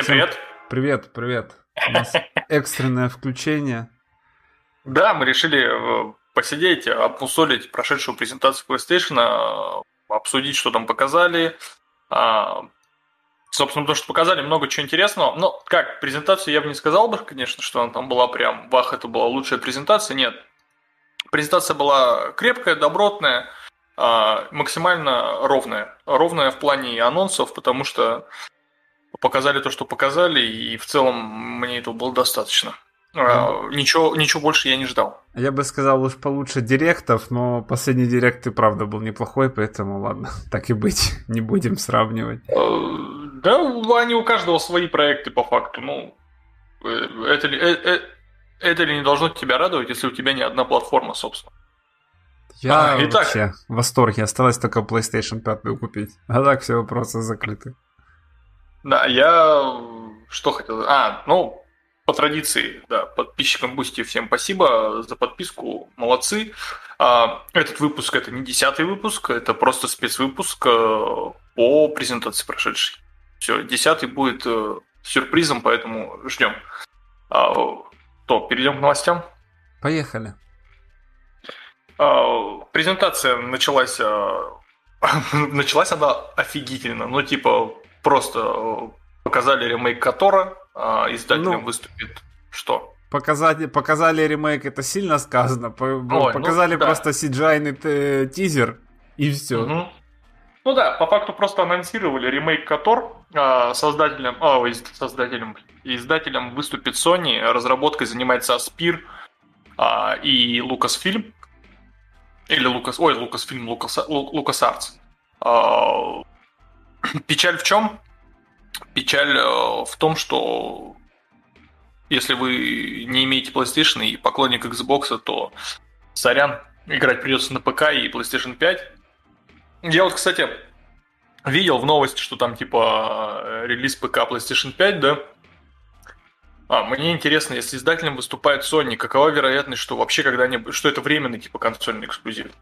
Всем привет. Привет, привет. У нас экстренное включение. Да, мы решили э, посидеть, обмусолить прошедшую презентацию PlayStation, э, обсудить, что там показали. А, собственно, то, что показали, много чего интересного. Но как, презентацию я бы не сказал бы, конечно, что она там была прям, вах, это была лучшая презентация. Нет. Презентация была крепкая, добротная, а, максимально ровная. Ровная в плане анонсов, потому что показали то, что показали, и в целом мне этого было достаточно. А, ничего, ничего больше я не ждал. Я бы сказал, уж получше директов, но последний директ и правда был неплохой, поэтому ладно, так и быть, не будем сравнивать. Э, да, они у каждого свои проекты по факту. Ну, э, это ли, э, это ли не должно тебя радовать, если у тебя не одна платформа, собственно? Я а, итак. вообще в восторге. Осталось только PlayStation 5 купить. А так все вопросы закрыты. Да, я что хотел... А, ну, по традиции, да, подписчикам Boosty всем спасибо за подписку, молодцы. А, этот выпуск это не десятый выпуск, это просто спецвыпуск э, по презентации прошедшей. Все, десятый будет э, сюрпризом, поэтому ждем. А, то, перейдем к новостям. Поехали. А, презентация началась, началась она офигительно, ну типа просто э, показали ремейк Котора, а издателем ну, выступит что? Показали, показали ремейк, это сильно сказано. Ой, ну показали ну, да. просто cgi тизер, и все. Угу. Ну да, по факту просто анонсировали ремейк Котор. А, создателем, а, создателем, издателем выступит Sony, разработкой занимается Aspir а, и Lucasfilm. Или Лукас, ой, Lucasfilm, Lucas, LucasArts. А, Печаль в чем? Печаль э, в том, что если вы не имеете PlayStation и поклонник Xbox, то сорян, играть придется на ПК и PlayStation 5. Я вот, кстати, видел в новости, что там типа э, релиз ПК PlayStation 5, да? А, мне интересно, если издателем выступает Sony, какова вероятность, что вообще когда-нибудь, что это временный типа консольный эксклюзив?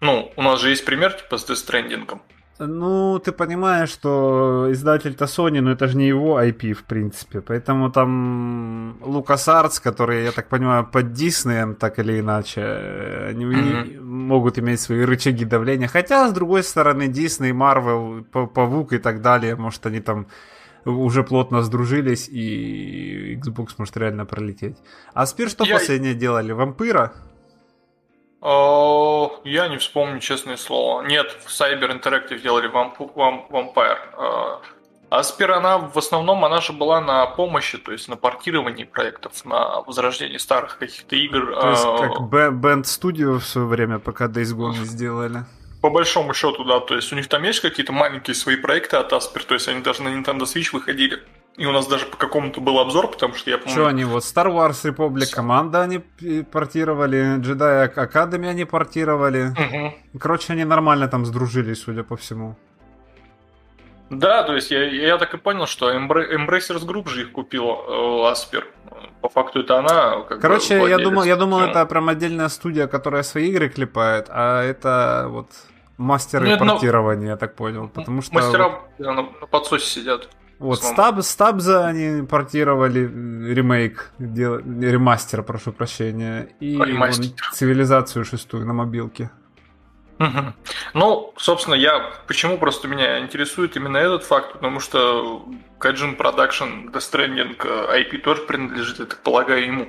Ну, у нас же есть пример типа с Death Stranding. Ну, ты понимаешь, что издатель-то Sony, но это же не его IP, в принципе. Поэтому там LucasArts, которые, я так понимаю, под Disney, так или иначе, они mm-hmm. могут иметь свои рычаги давления. Хотя, с другой стороны, Disney, Marvel, Павук и так далее, может, они там уже плотно сдружились, и Xbox может реально пролететь. А Спир что я... последнее делали? Вампира? Я не вспомню, честное слово. Нет, в Cyber Interactive делали Vampire. Аспир, она в основном, она же была на помощи, то есть на портировании проектов, на возрождении старых каких-то игр. То есть как Band Studio в свое время, пока Days Gone сделали. По большому счету, да. То есть у них там есть какие-то маленькие свои проекты от Аспер, то есть они даже на Nintendo Switch выходили. И у нас даже по какому-то был обзор, потому что я помню... Что они, вот Star Wars Republic Команда они портировали, Jedi Academy они портировали. Угу. Короче, они нормально там сдружились, судя по всему. Да, то есть я, я так и понял, что Embracers Group же их купил э, Аспер. По факту это она. Как Короче, бы, я думал, я думал, это прям отдельная студия, которая свои игры клепает, а это вот мастеры Нет, портирования, но... я так понял. Потому что мастера вот... на, на подсосе сидят. Вот, Стаб, Стабза они портировали ремейк, дел, ремастер, прошу прощения, и вон, цивилизацию шестую на мобилке. Угу. Ну, собственно, я почему просто меня интересует именно этот факт, потому что Kajin Production Death Stranding IP тоже принадлежит, я так полагаю, ему.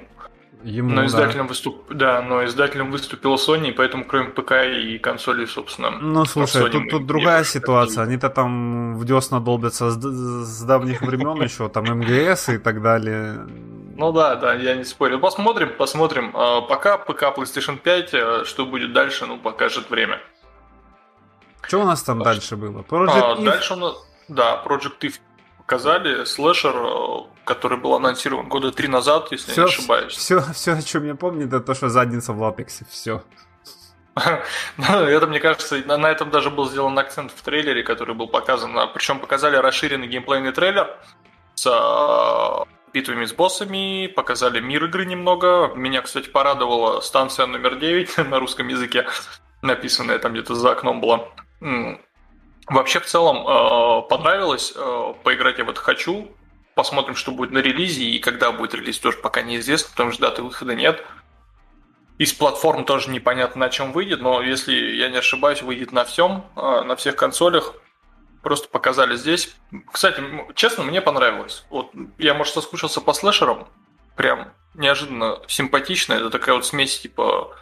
Ему, но издателем да. Выступ... да, но издателем выступила Sony, поэтому кроме ПК и консолей, собственно. Ну слушай, тут, тут другая ситуация. Они-то там в десна долбятся с, с давних времен еще, там МГС и так далее. Ну да, да, я не спорю. Посмотрим, посмотрим. А, пока ПК PlayStation 5, а, что будет дальше, ну, покажет время. Что у нас там дальше было? Project а, Дальше у нас, да, Project Eve показали, слэшер, который был анонсирован года три назад, если все, не ошибаюсь. Все, все, о чем я помню, это то, что задница в лапексе, все. Ну, это, мне кажется, на этом даже был сделан акцент в трейлере, который был показан. Причем показали расширенный геймплейный трейлер с битвами с боссами, показали мир игры немного. Меня, кстати, порадовала станция номер 9 на русском языке, написанная там где-то за окном была. Вообще, в целом, понравилось. Поиграть я вот хочу. Посмотрим, что будет на релизе, и когда будет релиз, тоже пока неизвестно, потому что даты выхода нет. Из платформ тоже непонятно, на чем выйдет, но если я не ошибаюсь, выйдет на всем, а, на всех консолях. Просто показали здесь. Кстати, честно, мне понравилось. Вот я, может, соскучился по слэшерам. Прям неожиданно симпатично. Это такая вот смесь типа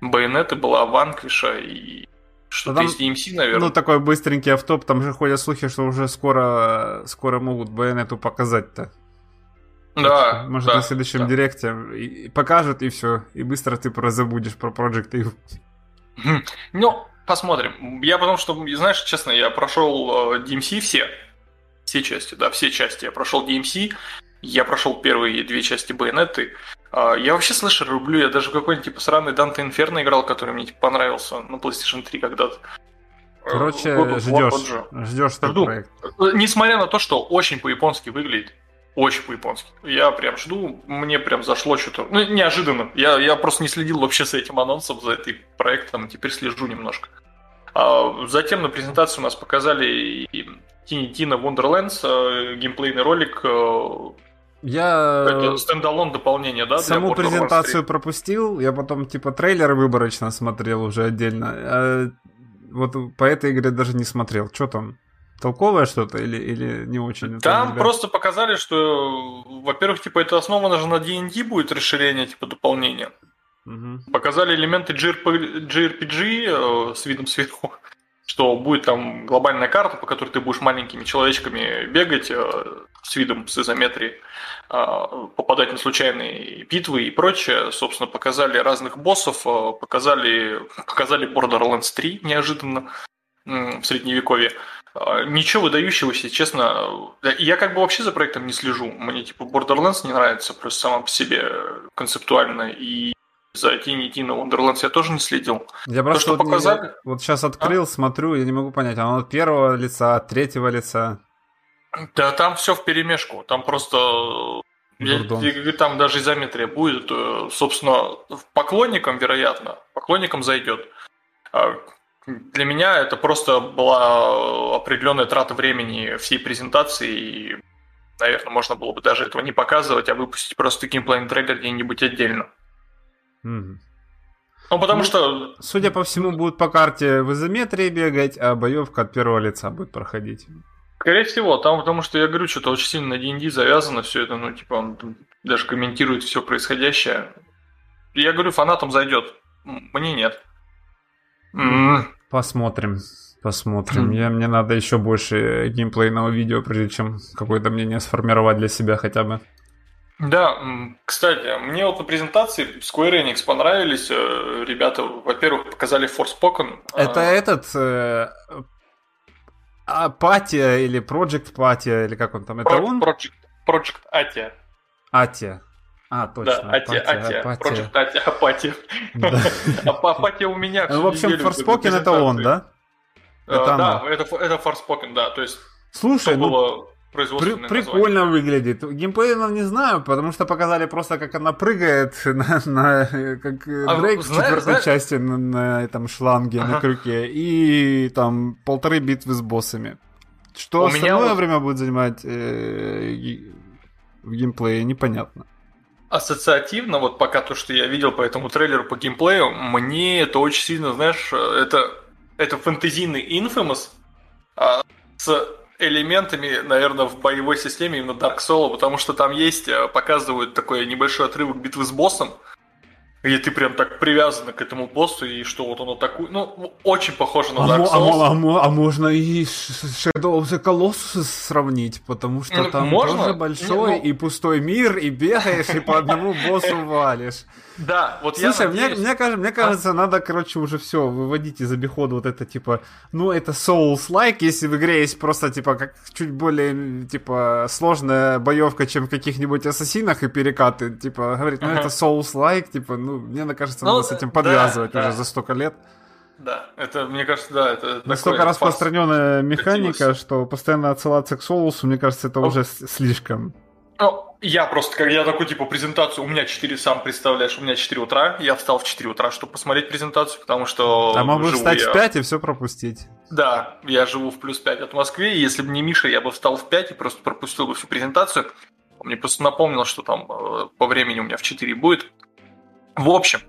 Байонеты была, Ванквиша и что-то там, из DMC, наверное. Ну, такой быстренький автоп. Там же ходят слухи, что уже скоро, скоро могут Байонету показать-то. Да. Может, да, на следующем да. директе и покажут, и все. И быстро ты про забудешь про Project Eve. Ну, посмотрим. Я потому что, знаешь, честно, я прошел э, DMC все. Все части, да, все части. Я прошел DMC, я прошел первые две части Байонеты. А, Я вообще слэшер люблю, я даже какой-нибудь типа сраный Данте Инферно играл, который мне типа, понравился на PlayStation 3 когда-то. Короче, Э, God War ждешь. Ждешь этот Жду. проект. Э, Несмотря на то, что очень по-японски выглядит. Очень по-японски. Я прям жду, мне прям зашло что-то. Ну, неожиданно. Я, я просто не следил вообще за этим анонсом, за этим проектом, теперь слежу немножко. А затем на презентации у нас показали и Тини Тина Wonderlands, э, геймплейный ролик. Э, Я Это стендалон дополнение, да? саму Borderlands 3? презентацию пропустил, я потом типа трейлеры выборочно смотрел уже отдельно. А вот по этой игре даже не смотрел. Что там? Толковое что-то или, или не очень? Это Там для- просто показали, что, во-первых, типа это основано же на D&D будет расширение, типа дополнения. Мгм. Показали элементы GRP JRPG э, с видом сверху, что будет там глобальная карта, по которой ты будешь маленькими человечками бегать э, с видом с изометрией, э, попадать на случайные битвы и прочее. Собственно, показали разных боссов, э, показали, показали Borderlands 3 неожиданно в средневековье. Ничего выдающегося, честно. Я как бы вообще за проектом не слежу. Мне типа Borderlands не нравится просто сама по себе концептуально. И за Тини Тина Wonderlands я тоже не следил. Я просто что вот, не- показали? А? вот сейчас открыл, смотрю, я не могу понять, оно от первого лица, от третьего лица. Да там все в перемешку. Там просто э, я- там даже изометрия будет. э, Собственно, поклонникам, вероятно, поклонникам зайдет. А Для меня это просто была определенная трата времени всей презентации. И, наверное, можно было бы даже этого не показывать, а выпустить просто геймплейный трейлер где-нибудь отдельно. Мгм. Ну, потому Ну, что Судя по всему, будут по карте в изометрии бегать, а боевка от первого лица будет проходить. Скорее всего, там, потому что я говорю, что-то очень сильно на D&D завязано все это, ну, типа, он даже комментирует все происходящее. Я говорю, фанатам зайдет. Мне нет. М, Посмотрим. Посмотрим. Я, мне надо еще больше геймплейного видео, прежде чем какое-то мнение сформировать для себя хотя бы. Да, кстати, мне вот на презентации Square Enix понравились. э, Ребята, во-первых, показали Forspoken. Это А, этот... э, Апатия или Project Патия, или как он там? Это Pro- он? Project, Project Atia. Атия. А, точно. Да, Атия, Апатия, Атия. Апатия. Project Atia, Апатия. Да. Апатия у меня Ну, в общем, Forspoken это он, да? Э, Это Да, это, это Forspoken, да. То есть, Слушай, ну было При- прикольно выглядит. Геймплей ну, не знаю, потому что показали просто, как она прыгает на, на- как э, А, Дрейк в четвертой знаешь- части на, на этом шланге, на Ага. крюке, и там полторы битвы с боссами. Что У меня остальное вот- время будет занимать э, в геймплее, непонятно. ассоциативно, вот пока то, что я видел по этому трейлеру, по геймплею, мне это очень сильно, знаешь, это, это фэнтезийный Infamous а, с элементами, наверное, в боевой системе именно Dark Souls, потому что там есть, э, показывают такой небольшой отрывок битвы с боссом, где ты прям так привязан к этому боссу, и что вот оно такое, ну, очень похоже на А, Dark а Souls. мо- а мо- а можно и Shadow of the Colossus сравнить, потому что Ну, там можно. тоже большой Не, ну- и пустой мир, и бегаешь, и по одному боссу валишь. Да, вот я Слушай, мне, надеюсь- мне, кажется, мне кажется, надо, короче, уже все выводить из обихода вот это, типа, ну, это Souls-like, если в игре есть просто, типа, как чуть более, типа, сложная боевка, чем в каких-нибудь ассасинах и перекаты, типа, говорит, ну, это Souls-like, типа, ну, мне кажется, Ну, надо с этим да, подвязывать да. уже за столько лет. Да, это, мне кажется, да, это Настолько распространенная механика, Катилось. что постоянно отсылаться к Соусу, мне кажется, это Ну, уже слишком. Ну, я просто, как я такой, типа, презентацию, у меня 4, сам представляешь, у меня 4 утра, я встал в 4 утра, чтобы посмотреть презентацию, потому что А мог бы встать я- в 5 и все пропустить. Да, я живу в плюс 5 от Москвы, и если бы не Миша, я бы встал в 5 и просто пропустил бы всю презентацию. Он мне просто напомнил, что там э, по времени у меня в 4 будет. В общем,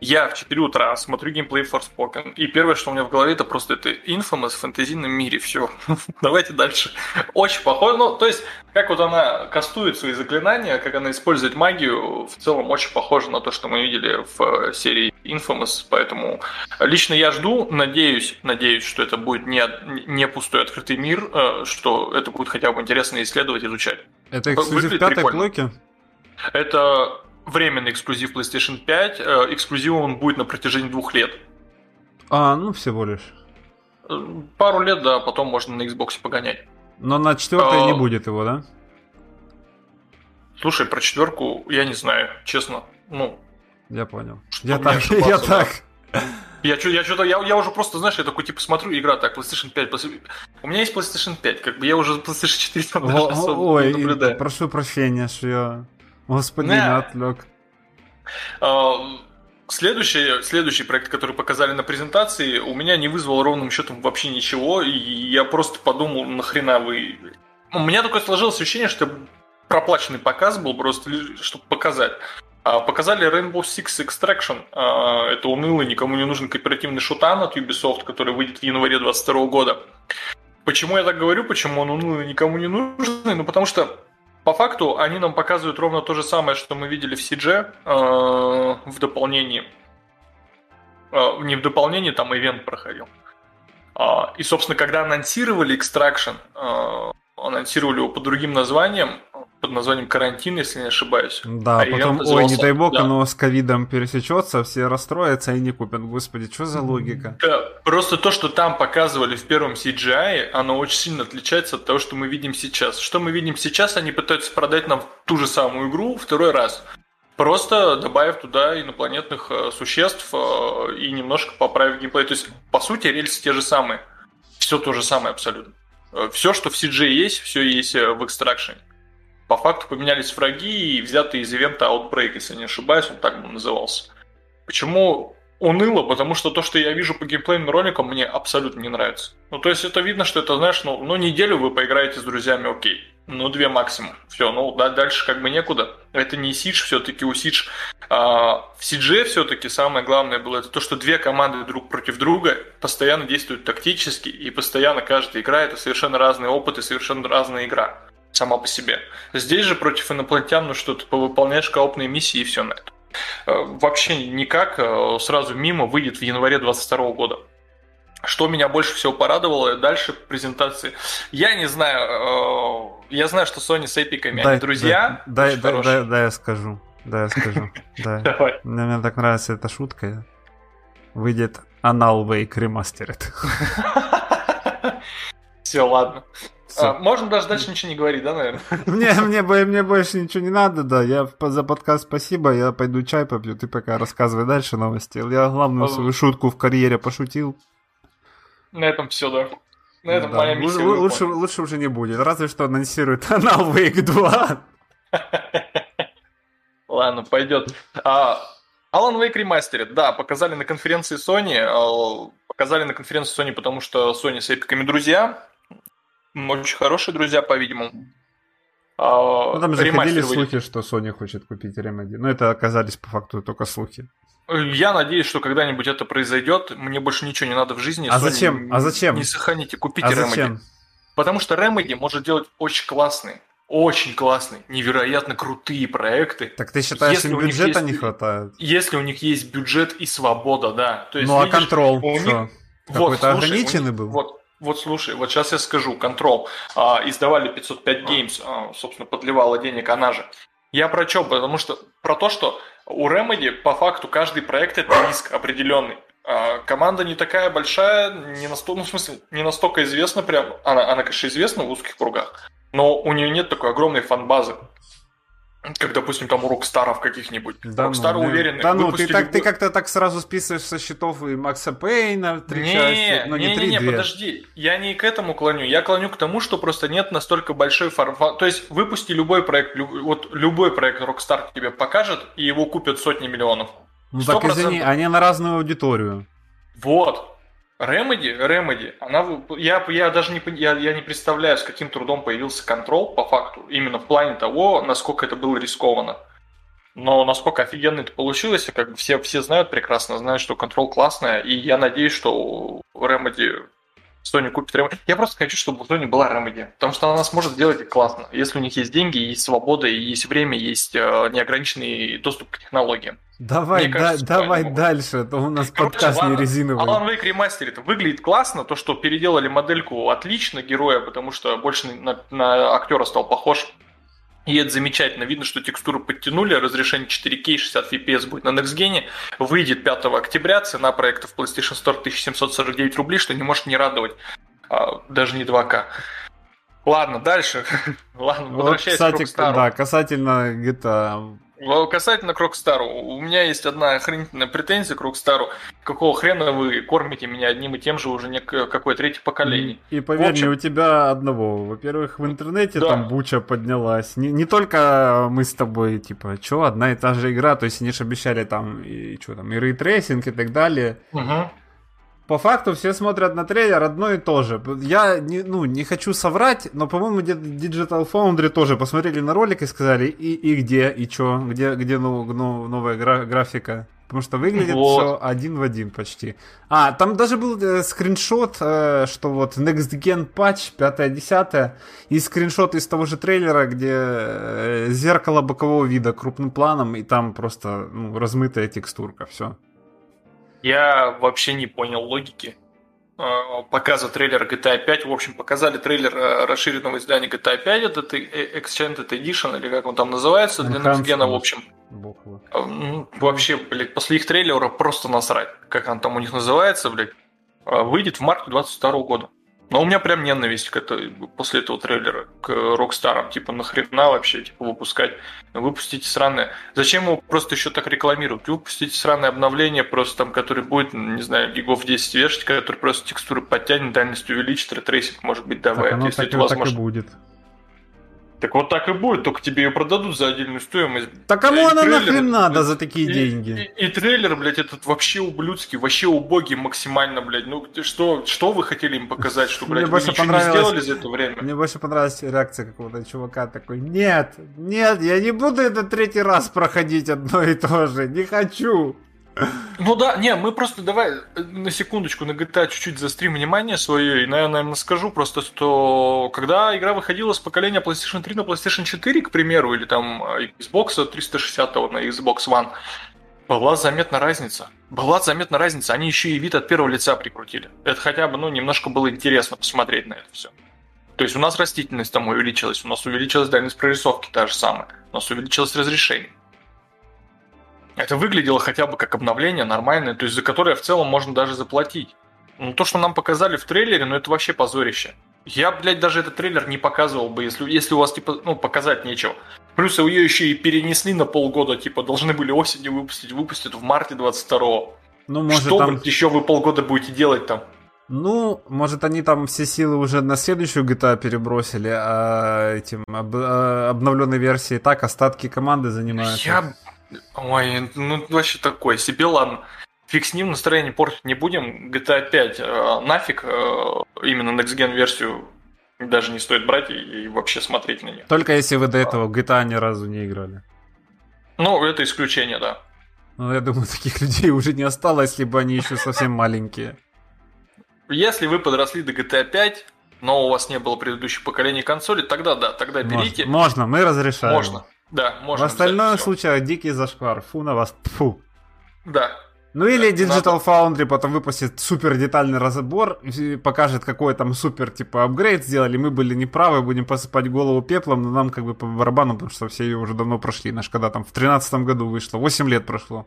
я в 4 утра смотрю геймплей Forspoken, и первое, что у меня в голове, это просто это Infamous в фэнтезийном мире. Все, давайте дальше. Очень похоже. Ну, то есть, как вот она кастует свои заклинания, как она использует магию, в целом очень похоже на то, что мы видели в э, серии Infamous. Поэтому лично я жду, надеюсь, надеюсь, что это будет не, не пустой открытый мир, э, что это будет хотя бы интересно исследовать, изучать. Это эксклюзив пятой плойки? Это временный эксклюзив PlayStation 5. Э, эксклюзивом он будет на протяжении двух лет. А, ну всего лишь. Э, пару лет, да, потом можно на Xbox погонять. Но на четвертой а... не будет его, да? Слушай, про четверку я не знаю, честно. Ну. Я понял. Я так, я так. Я, я что-то, я, я уже просто, знаешь, я такой, типа, смотрю, игра так, PlayStation 5, PlayStation... у меня есть PlayStation 5, как бы я уже PlayStation 4 там даже особо Ой, наблюдаю. прошу прощения, что я Господи, не отвлек. Следующий, следующий проект, который показали на презентации, у меня не вызвал ровным счетом вообще ничего, и я просто подумал, нахрена вы... У меня такое сложилось ощущение, что проплаченный показ был просто, чтобы показать. А, показали Rainbow Six Extraction. А, это унылый, никому не нужен кооперативный шутан от Ubisoft, который выйдет в январе 2022 года. Почему я так говорю, почему он унылый, никому не нужен? Ну, потому что по факту они нам показывают ровно то же самое, что мы видели в CG э, в дополнении. Э, не в дополнении, там ивент проходил. Э, и, собственно, когда анонсировали Extraction, э, анонсировали его под другим названием, под названием карантин, если не ошибаюсь. Да, а потом, ой, не дай бог, да. оно с ковидом пересечется, все расстроятся и не купят. Господи, что за логика? Да, просто то, что там показывали в первом CGI, оно очень сильно отличается от того, что мы видим сейчас. Что мы видим сейчас, они пытаются продать нам ту же самую игру второй раз. Просто добавив туда инопланетных э, существ э, и немножко поправив геймплей. То есть, по сути, рельсы те же самые. Все то же самое абсолютно. Э, все, что в CG есть, все есть в Extraction по факту поменялись враги и взятые из ивента Outbreak, если не ошибаюсь, он так бы назывался. Почему уныло? Потому что то, что я вижу по геймплейным роликам, мне абсолютно не нравится. Ну, то есть это видно, что это, знаешь, ну, ну неделю вы поиграете с друзьями, окей. Ну, две максимум. Все, ну, да, дальше как бы некуда. Это не Сидж, все-таки у Сидж. А, в Сидже все-таки самое главное было это то, что две команды друг против друга постоянно действуют тактически, и постоянно каждая игра это совершенно разный опыт и совершенно разная игра сама по себе. Здесь же против инопланетян, ну что, ты повыполняешь коопные миссии и все на это. Э, вообще никак, э, сразу мимо выйдет в январе 22 года. Что меня больше всего порадовало дальше презентации, я не знаю, э, я знаю, что Sony с эпиками дай, они друзья. Дай, дай, дай, дай я скажу. Да, я скажу. Давай. Мне так нравится эта шутка. Выйдет Anal Wake Remastered. Все, ладно. А, можно даже дальше ничего не говорить, да, наверное? Мне, мне, мне больше ничего не надо, да. Я за подкаст спасибо, я пойду чай попью, ты пока рассказывай дальше новости. Я главную свою шутку в карьере пошутил. На этом все, да. На этом да. моя миссия. Л- лучше, лучше уже не будет. Разве что анонсируют Anal Wake 2. Ладно, пойдет. А, Alan Wake Remastered, да, показали на конференции Sony. А, показали на конференции Sony, потому что Sony с эпиками друзья. Очень хорошие друзья, по-видимому. А, ну, там же ходили слухи, что Sony хочет купить Remedy. Но это оказались по факту только слухи. Я надеюсь, что когда-нибудь это произойдет. Мне больше ничего не надо в жизни. А Sony зачем? А зачем? Не сохраните, купите а Remedy. Зачем? Потому что Remedy может делать очень классные, очень классные, невероятно крутые проекты. Так ты считаешь, если им бюджета есть, не хватает? Если у них есть бюджет и свобода, да. То есть, ну а видишь, а контрол? Них... Вот, Какой-то ограниченный них, был? Вот, вот слушай, вот сейчас я скажу, Control, а, издавали 505 Games, а, собственно, подливала денег она же. Я про что? Потому что про то, что у Remedy по факту каждый проект это риск определенный. А, команда не такая большая, не настолько, ну, в смысле, не настолько известна прям. Она, она, конечно, известна в узких кругах, но у нее нет такой огромной фан-базы как, допустим, там у Rockstar ов каких-нибудь. Да, Rockstar ы ну, уверены. Да ну, ты, так, ты как-то так сразу списываешь со счетов и Макса Пейна три не, части, но не, не три, не, не, подожди, я не к этому клоню, я клоню к тому, что просто нет настолько большой формат. То есть выпусти любой проект, люб... вот любой проект Rockstar тебе покажет, и его купят сотни миллионов. Ну так извини, они на разную аудиторию. Вот, Remedy, Remedy, она, я, я даже не, я, я не представляю, с каким трудом появился контрол по факту, именно в плане того, насколько это было рискованно. Но насколько офигенно это получилось, как бы все, все знают прекрасно, знают, что контрол классная, и я надеюсь, что Remedy Sony купит Remedy. Я просто хочу, чтобы у Sony была Remedy, потому что она сможет сделать классно. Если у них есть деньги, есть свобода, есть время, есть э, неограниченный доступ к технологиям. Давай, кажется, да, давай дальше, а то у нас Короче, подкаст ладно, не резиновый. Alan Wake это выглядит классно, то, что переделали модельку отлично героя, потому что больше на, на актера стал похож. И это замечательно. Видно, что текстуру подтянули, разрешение 4К 60 FPS будет на Next Gen. Выйдет 5 октября, цена проекта в PlayStation Store 1749 рублей, что не может не радовать. А, даже не 2К. Ладно, дальше. Ладно, возвращаясь вот, кстати, к Rockstar. Да, касательно GTA Касательно к Rockstar у, у меня есть одна охренительная претензия к Rockstar у. Какого хрена вы кормите меня одним и тем же уже не какое третье поколение? И, и поверь общем... мне, у тебя одного. Во-первых, в интернете да. там буча поднялась. Не, не только мы с тобой, типа, что, одна и та же игра, то есть они же обещали там, и что там, и ray tracing и так далее. Угу по факту все смотрят на трейлер одно и то же. Я не, ну, не хочу соврать, но, по-моему, Digital Foundry тоже посмотрели на ролик и сказали, и, и где, и что, где, где ну, ну, новая гра- графика. Потому что выглядит вот. все один в один почти. А, там даже был э, скриншот, э, что вот Next Gen Patch 5-10, и скриншот из того же трейлера, где э, зеркало бокового вида крупным планом, и там просто ну, размытая текстурка, все. Я вообще не понял логики а, показа трейлера GTA 5. В общем, показали трейлер э, расширенного издания GTA 5, это э, Extended Edition, или как он там называется, для Next в общем. Буквы. А, вообще, блядь, после их трейлера просто насрать, как он там у них называется, блядь. А, выйдет в марте 22 года. Но у меня прям ненависть к это, после этого трейлера к Rockstar ам. Типа, нахрена вообще типа, выпускать? Выпустите сраное. Зачем его просто еще так рекламировать? Выпустите сраное обновление, просто там, который будет, не знаю, гигов 10 вешать, который просто текстуры подтянет, дальность увеличит, ray tracing, может быть, добавит, если это возможно. Так и будет. Так вот так и будет, только тебе ее продадут за отдельную стоимость. Так кому и она трейлер, нахрен надо за такие и, деньги? И, и, и трейлер, блядь, этот вообще ублюдский, вообще убогий максимально, блядь. Ну, что, что вы хотели им показать, что, блядь, Мне вы ничего не сделали за это время? Мне больше понравилась реакция какого-то чувака такой, нет, нет, я не буду это третий раз проходить одно и то же, не хочу. Ну да, не, мы просто давай э, на секундочку на GTA чуть-чуть застрим внимание свое, и, наверное, скажу просто, что когда игра выходила с поколения PlayStation 3 на PlayStation 4, к примеру, или там э, Xbox 360 на Xbox One, была заметна разница. Была заметна разница. Они еще и вид от первого лица прикрутили. Это хотя бы, ну, немножко было интересно посмотреть на это все. То есть у нас растительность там увеличилась, у нас увеличилась дальность прорисовки та же самая, у нас увеличилось разрешение. Это выглядело хотя бы как обновление нормальное, то есть за которое в целом можно даже заплатить. Ну, то, что нам показали в трейлере, ну это вообще позорище. Я, блядь, даже этот трейлер не показывал бы, если, если у вас, типа, ну, показать нечего. Плюс ее еще и перенесли на полгода, типа, должны были осенью выпустить, выпустят в марте 22-го. Ну, может, Что, там... блядь, еще вы полгода будете делать там? Ну, может, они там все силы уже на следующую GTA перебросили, а этим об, а, обновленной версии так остатки команды занимаются. Я, Ой, ну вообще такой себе, ладно. Фиг с ним, настроение портить не будем. GTA 5 э, нафиг, э, именно Next Gen версию даже не стоит брать и, и вообще смотреть на нее. Только если вы до этого GTA ни разу не играли. Ну, это исключение, да. Ну, я думаю, таких людей уже не осталось, либо они еще совсем маленькие. Если вы подросли до GTA 5, но у вас не было предыдущих поколений консоли, тогда да, тогда берите. Можно, можно мы разрешаем. Можно. Да, можно. В остальном случае дикий зашквар. Фу на вас. Фу. Да. Ну или Digital Foundry потом выпустит супер детальный разбор, покажет, какой там супер типа апгрейд сделали, мы были неправы, будем посыпать голову пеплом, но нам как бы по барабану, потому что все ее уже давно прошли, наш когда там в тринадцатом году вышло, 8 лет прошло.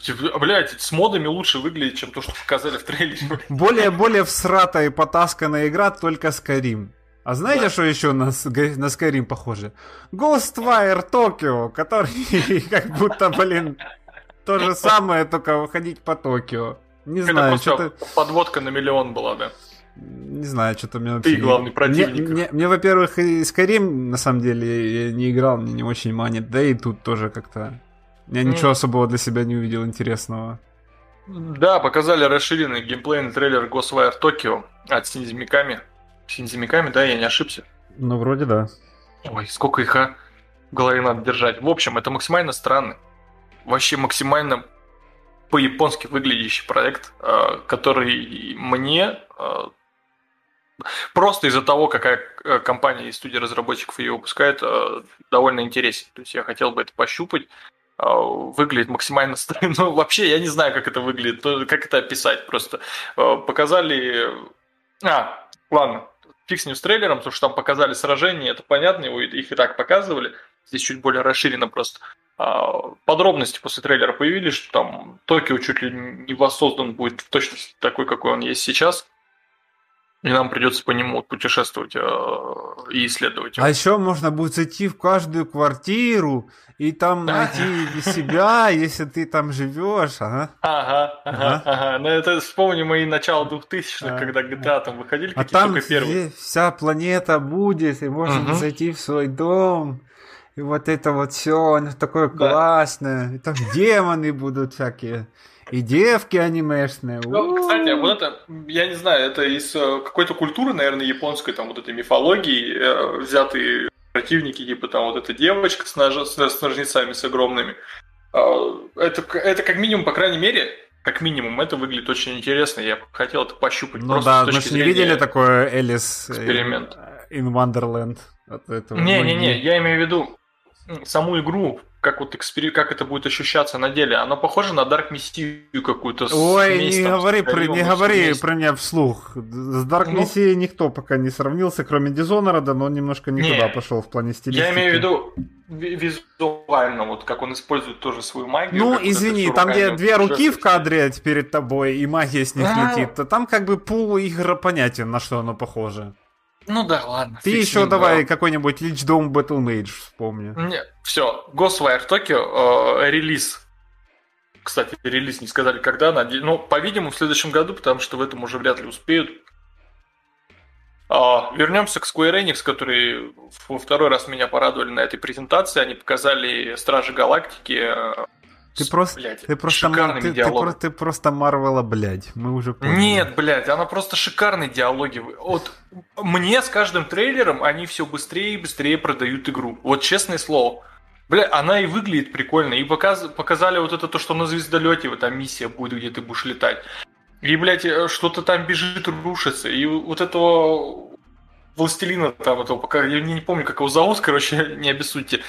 Типа, Блять, с модами лучше выглядит, чем то, что показали в трейлере. Более, более всратая и потасканная игра только Skyrim. А знаете, да. что еще на, на Skyrim похоже? Ghostwire Tokyo, который как будто, блин, то же самое, только ходить по Токио. Не знаю, что-то... Подводка на миллион была, да? Не знаю, что-то мне вообще... Ты главный противник. Мне, мне, мне, во-первых, и Skyrim, на самом деле, я не играл, мне не очень манит, да и тут тоже как-то... Я ничего особого для себя не увидел интересного. Да, показали расширенный геймплейный трейлер Ghostwire Tokyo от Синзи Миками. Синзи Миками, да, я не ошибся. Ну, вроде да. Ой, сколько их, а? В голове надо держать. В общем, это максимально странный, вообще максимально по-японски выглядящий проект, э, который мне э, просто из-за того, какая э, компания и студия разработчиков ее выпускает, довольно интересен. То есть я хотел бы это пощупать. Выглядит максимально странно. Ну, вообще, я не знаю, как это выглядит, как это описать. Просто показали... А, ладно, фиг с ним с трейлером, потому что там показали сражение, это понятно, их и так показывали. Здесь чуть более расширено просто. А, подробности после трейлера появились, что там Токио чуть ли не воссоздан будет в точности такой, какой он есть сейчас. И нам придется по нему путешествовать э, и исследовать. Его. А еще можно будет зайти в каждую квартиру и там найти себя, если ты там живешь. Ага, ага, ага. ага. Ну это вспомни мои начала 2000-х, когда GTA там выходили а там первые. вся планета будет, и можно зайти в свой дом. И вот это вот все, оно такое да. классное. И там демоны будут всякие. И девки анимешные. Ну, кстати, вот это, я не знаю, это из э, какой-то культуры, наверное, японской, там вот этой мифологии, э, взятые противники, типа там вот эта девочка с, нож... с, ножницами с огромными. Э, это, это как минимум, по крайней мере, как минимум, это выглядит очень интересно. Я хотел это пощупать. Ну да, мы же не видели такое Элис эксперимент. In Wonderland. Не-не-не, я имею в виду саму игру как вот экспери... как это будет ощущаться на деле. Оно похоже на Dark Messiah какую-то. Ой, смесь, не там, говори, про, не говори вместе. про меня вслух. С Dark ну, Messiah никто пока не сравнился, кроме Dishonored, но он немножко не, не туда пошел в плане стилистики. Я имею в виду визуально, вот как он использует тоже свою магию. Ну, извини, там где две руки в кадре перед тобой, и магия с них а... летит, то там как бы пул игра понятен, на что оно похоже. Ну да, ладно. Ты еще давай какой-нибудь Lich Dome Battle Mage вспомни. Не, все, Ghostwire Tokyo, э, релиз. Кстати, релиз не сказали когда, наде... ну, по-видимому, в следующем году, потому что в этом уже вряд ли успеют. А, вернемся к Square Enix, которые во второй раз меня порадовали на этой презентации. Они показали Стражи Галактики, э, ты просто, блядь, ты просто, шикарный ты, ты, ты просто Марвела, блядь, мы уже поняли. Нет, блядь, она просто шикарные диалоги. Вот мне с каждым трейлером они все быстрее и быстрее продают игру. Вот честное слово. Бля, она и выглядит прикольно. И показ, показали вот это то, что на звездолете, вот там миссия будет, где ты будешь летать. И, блядь, э, что-то там бежит, рушится. И вот этого властелина там, этого, пока я не, не помню, как его зовут, короче, не обессудьте.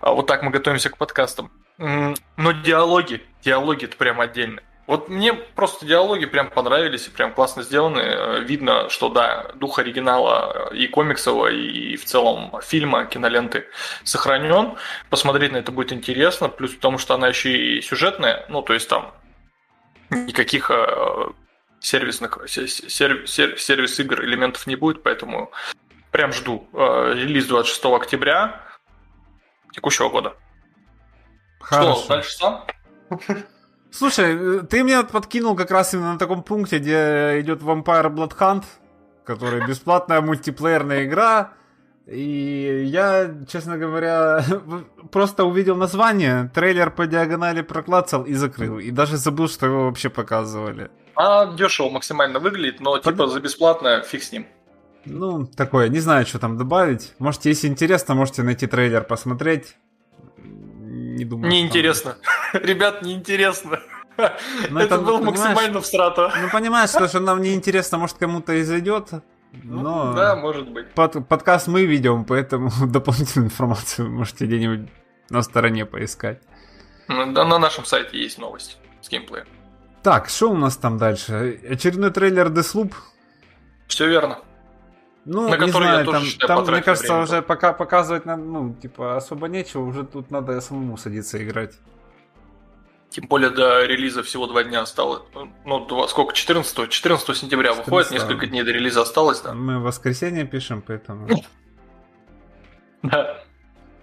А вот так мы готовимся к подкастам. Но диалоги, диалоги это прям отдельно. Вот мне просто диалоги прям понравились и прям классно сделаны. Э, видно, что да, дух оригинала и комиксового, и в целом фильма, киноленты сохранен. Посмотреть на это будет интересно. Плюс потому, что она еще и сюжетная. Ну, то есть там никаких э, сервисных сервис, сервис игр элементов не будет, поэтому прям жду. Э, релиз 26 октября текущего года. Хорошо. Что, дальше сам? Слушай, ты меня подкинул как раз именно на таком пункте, где идет Vampire Blood Hunt, который бесплатная мультиплеерная игра. И я, честно говоря, просто увидел название, трейлер по диагонали проклацал и закрыл. И даже забыл, что его вообще показывали. А дешево максимально выглядит, но Под... типа за бесплатно фиг с ним. Ну, такое, не знаю, что там добавить. Можете, если интересно, можете найти трейлер посмотреть не думаю. Неинтересно. Ребят, неинтересно. Но это, это было максимально в страту. Ну, понимаешь, что, что нам неинтересно, может, кому-то и зайдет. Ну, но ну, да, может быть. Под, подкаст мы ведем, поэтому дополнительную информацию можете где-нибудь на стороне поискать. Ну, да, на нашем сайте есть новость с геймплеем. Так, что у нас там дальше? Очередной трейлер Deathloop? Все верно. Ну, на не знаю, я там, там мне кажется, время. уже пока показывать, ну, типа, особо нечего, уже тут надо самому садиться играть. Тем более до релиза всего два дня осталось. Ну, два, сколько? 14? 14 сентября 14, выходит, несколько дней до релиза осталось, да? Мы в воскресенье пишем, поэтому... Да.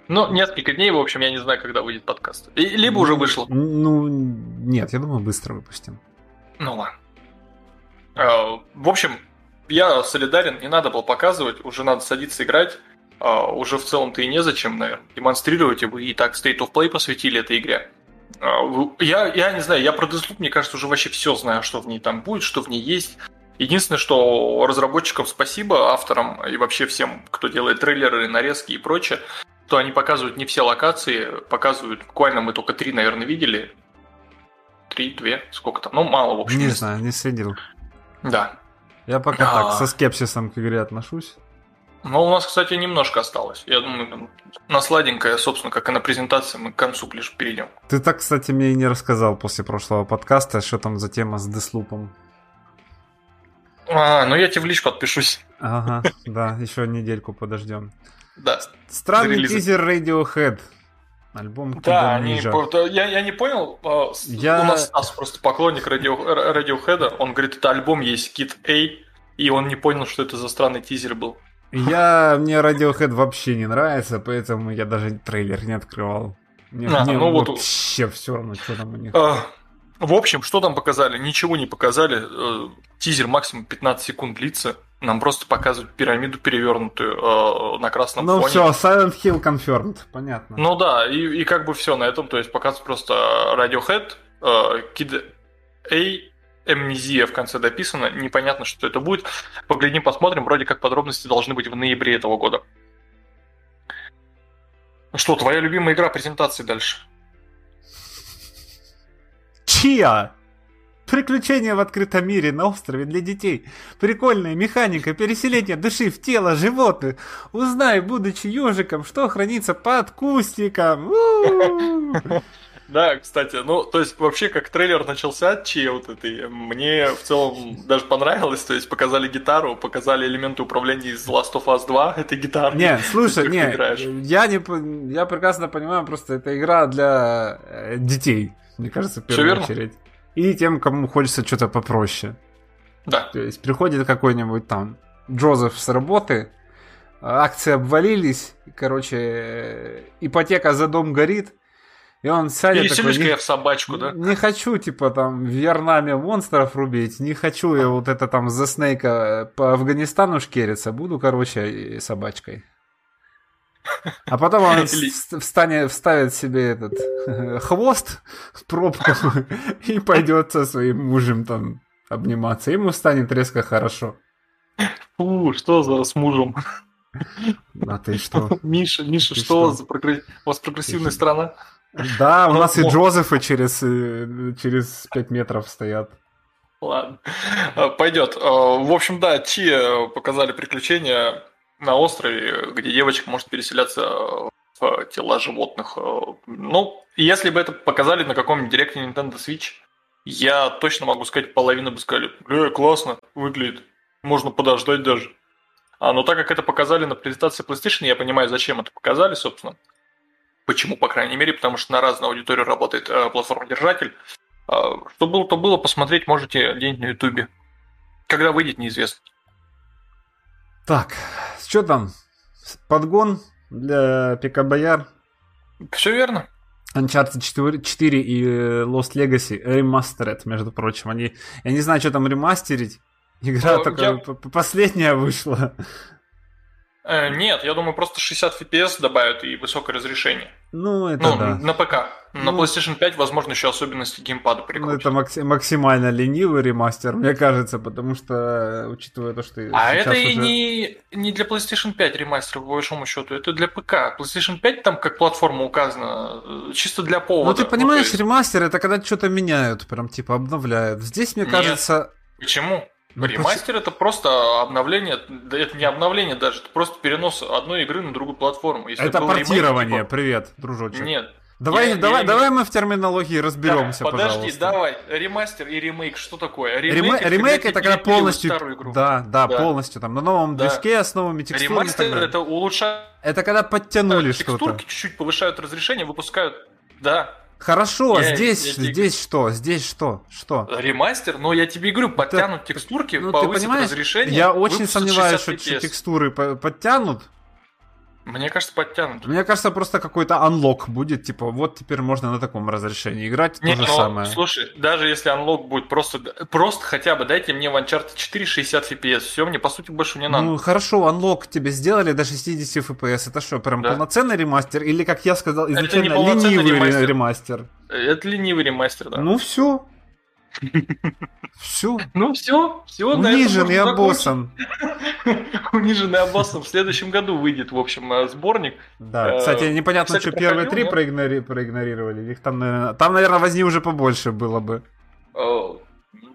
Ну, несколько дней, в общем, я не знаю, когда выйдет подкаст. Либо уже ну, вышло. Ну, нет, я думаю, быстро выпустим. Ну ладно. А, в общем, я солидарен, не надо было показывать, уже надо садиться играть. Uh, уже в целом-то и незачем, наверное, демонстрировать, и вы и так State of Play посвятили этой игре. Я, я не знаю, я про Deathloop, мне кажется, уже вообще все знаю, что в ней там будет, что в ней есть. Единственное, что разработчикам спасибо, авторам и вообще всем, кто делает трейлеры, нарезки и прочее, что они показывают не все локации, показывают буквально мы только три, наверное, видели. Три, две, сколько там? Ну, мало, в общем. Не знаю, не следил. Да. Я пока а... так, со скепсисом к игре отношусь. Ну, у нас, кстати, немножко осталось. Я думаю, на сладенькое, собственно, как и на презентации, мы к концу лишь перейдем. Ты так, кстати, мне и не рассказал после прошлого подкаста, что там за тема с Деслупом. А, ну я тебе в личку отпишусь. Ага, да, еще недельку подождем. Да. Странный тизер Radiohead. Альбом Да, они, я, я не понял, а, я... у нас Стас просто поклонник Radio, Radiohead, он говорит, это альбом есть Kid A, и он не понял, что это за странный тизер был. Я, мне Radiohead вообще не нравится, поэтому я даже трейлер не открывал. Мне, а, мне ну вообще вот... все равно, что там у них. А, в общем, что там показали? Ничего не показали. Э, тизер максимум 15 секунд длится. Нам просто показывают пирамиду перевернутую э, на красном ну, фоне. Ну все, Silent Hill confirmed, понятно. Ну да, и, и как бы все на этом, то есть показывают просто Radiohead, э, Kid A, Amnesia в конце дописано, непонятно, что это будет. Поглядим, посмотрим, вроде как подробности должны быть в ноябре этого года. Что, твоя любимая игра презентации дальше? Чья? Приключения в открытом мире на острове для детей. Прикольная механика переселения души в тело животных. Узнай, будучи ежиком, что хранится под кустиком. Да, кстати, ну, то есть, вообще, как трейлер начался, чьей вот этой, мне в целом даже понравилось, то есть, показали гитару, показали элементы управления из Last of Us 2 этой гитары. Не, слушай, не, я не, я прекрасно понимаю, просто это игра для э, детей, мне кажется, в первую очередь и тем, кому хочется что-то попроще. Да. То есть приходит какой-нибудь там Джозеф с работы, акции обвалились, короче, ипотека за дом горит, и он сядет и такой... Не, в собачку, да? Не хочу, типа, там, в Вьетнаме монстров рубить, не хочу я вот это там за Снейка по Афганистану шкериться, буду, короче, собачкой. А потом он встанет, вставит себе этот хвост, пробку и пойдет со своим мужем там обниматься. Ему станет резко хорошо. Фу, что за с мужем? А ты что? Миша, Миша, ты что, что? у вас прогрессивная страна? Да, у нас и Джозефы через, э, через 5 метров стоят. Ладно, пойдет. В общем, да, Чи показали приключения на острове, где девочка может переселяться в тела животных. Ну, если бы это показали на каком-нибудь директе Nintendo Switch, я точно могу сказать, половина бы сказали, э, классно, выглядит, можно подождать даже. А, но так как это показали на презентации PlayStation, я понимаю, зачем это показали, собственно. Почему, по крайней мере, потому что на разную аудиторию работает э, платформодержатель. Э, что было, то было, посмотреть можете где-нибудь на Ютубе. Когда выйдет, неизвестно. Так, что там? Подгон для ПК Бояр? Все верно. Uncharted 4, 4 и Lost Legacy Remastered, между прочим. Они, я не знаю, что там ремастерить. Игра ну, только я... последняя вышла. Э, нет, я думаю, просто 60 FPS добавят и высокое разрешение. Ну, это ну, да. на ПК. На ну, PlayStation 5, возможно, еще особенности геймпада прикрутят. Ну, это макси- максимально ленивый ремастер, мне кажется, потому что, учитывая то, что... А это уже... и не, не для PlayStation 5 ремастер, по большому счету, это для ПК. PlayStation 5 там как платформа указана, э, чисто для повода. Ну, ты понимаешь, ну, есть... ремастер это когда что-то меняют, прям типа обновляют. Здесь, мне Нет. кажется... Почему? Ну, Ремастер это просто обновление, да это не обновление даже, это просто перенос одной игры на другую платформу. Если это портирование, ремейк, типа... привет, дружочек. Нет. Давай, я, давай, я, давай мы в терминологии разберемся, да, подожди, пожалуйста. давай, ремастер и ремейк, что такое? Ремейк, ремейк, это, ремейк это когда полностью, старую игру. Да, да, да, полностью там на новом да. движке с новыми текстурами. Ремастер это улучшает. Это когда подтянули что-то. Текстурки чуть-чуть повышают разрешение, выпускают, да, Хорошо, я, здесь, я, здесь я... что? Здесь что? Что? Ремастер, но я тебе говорю, подтянут это... текстурки, ну, повысят разрешение. Я очень сомневаюсь, что, что текстуры подтянут. Мне кажется, подтянут. Мне кажется, просто какой-то unlock будет, типа, вот теперь можно на таком разрешении играть, Не, то же ну, самое. Слушай, даже если анлок будет просто, просто хотя бы дайте мне в Uncharted 4 60 FPS, все, мне по сути больше не надо. Ну хорошо, unlock тебе сделали до 60 FPS. Это что, прям Да. полноценный ремастер? Или, как я сказал изначально, ленивый ремастер. ремастер? Это ленивый ремастер, да. Ну все. Все. Ну все, все, Унижен и обоссан. Униженный обоссом в следующем году выйдет, в общем, э, сборник. Да, Э, кстати, непонятно, кстати, что первые три нет? проигнори- проигнорировали. Их там, наверное, там, наверное, возни уже побольше было бы.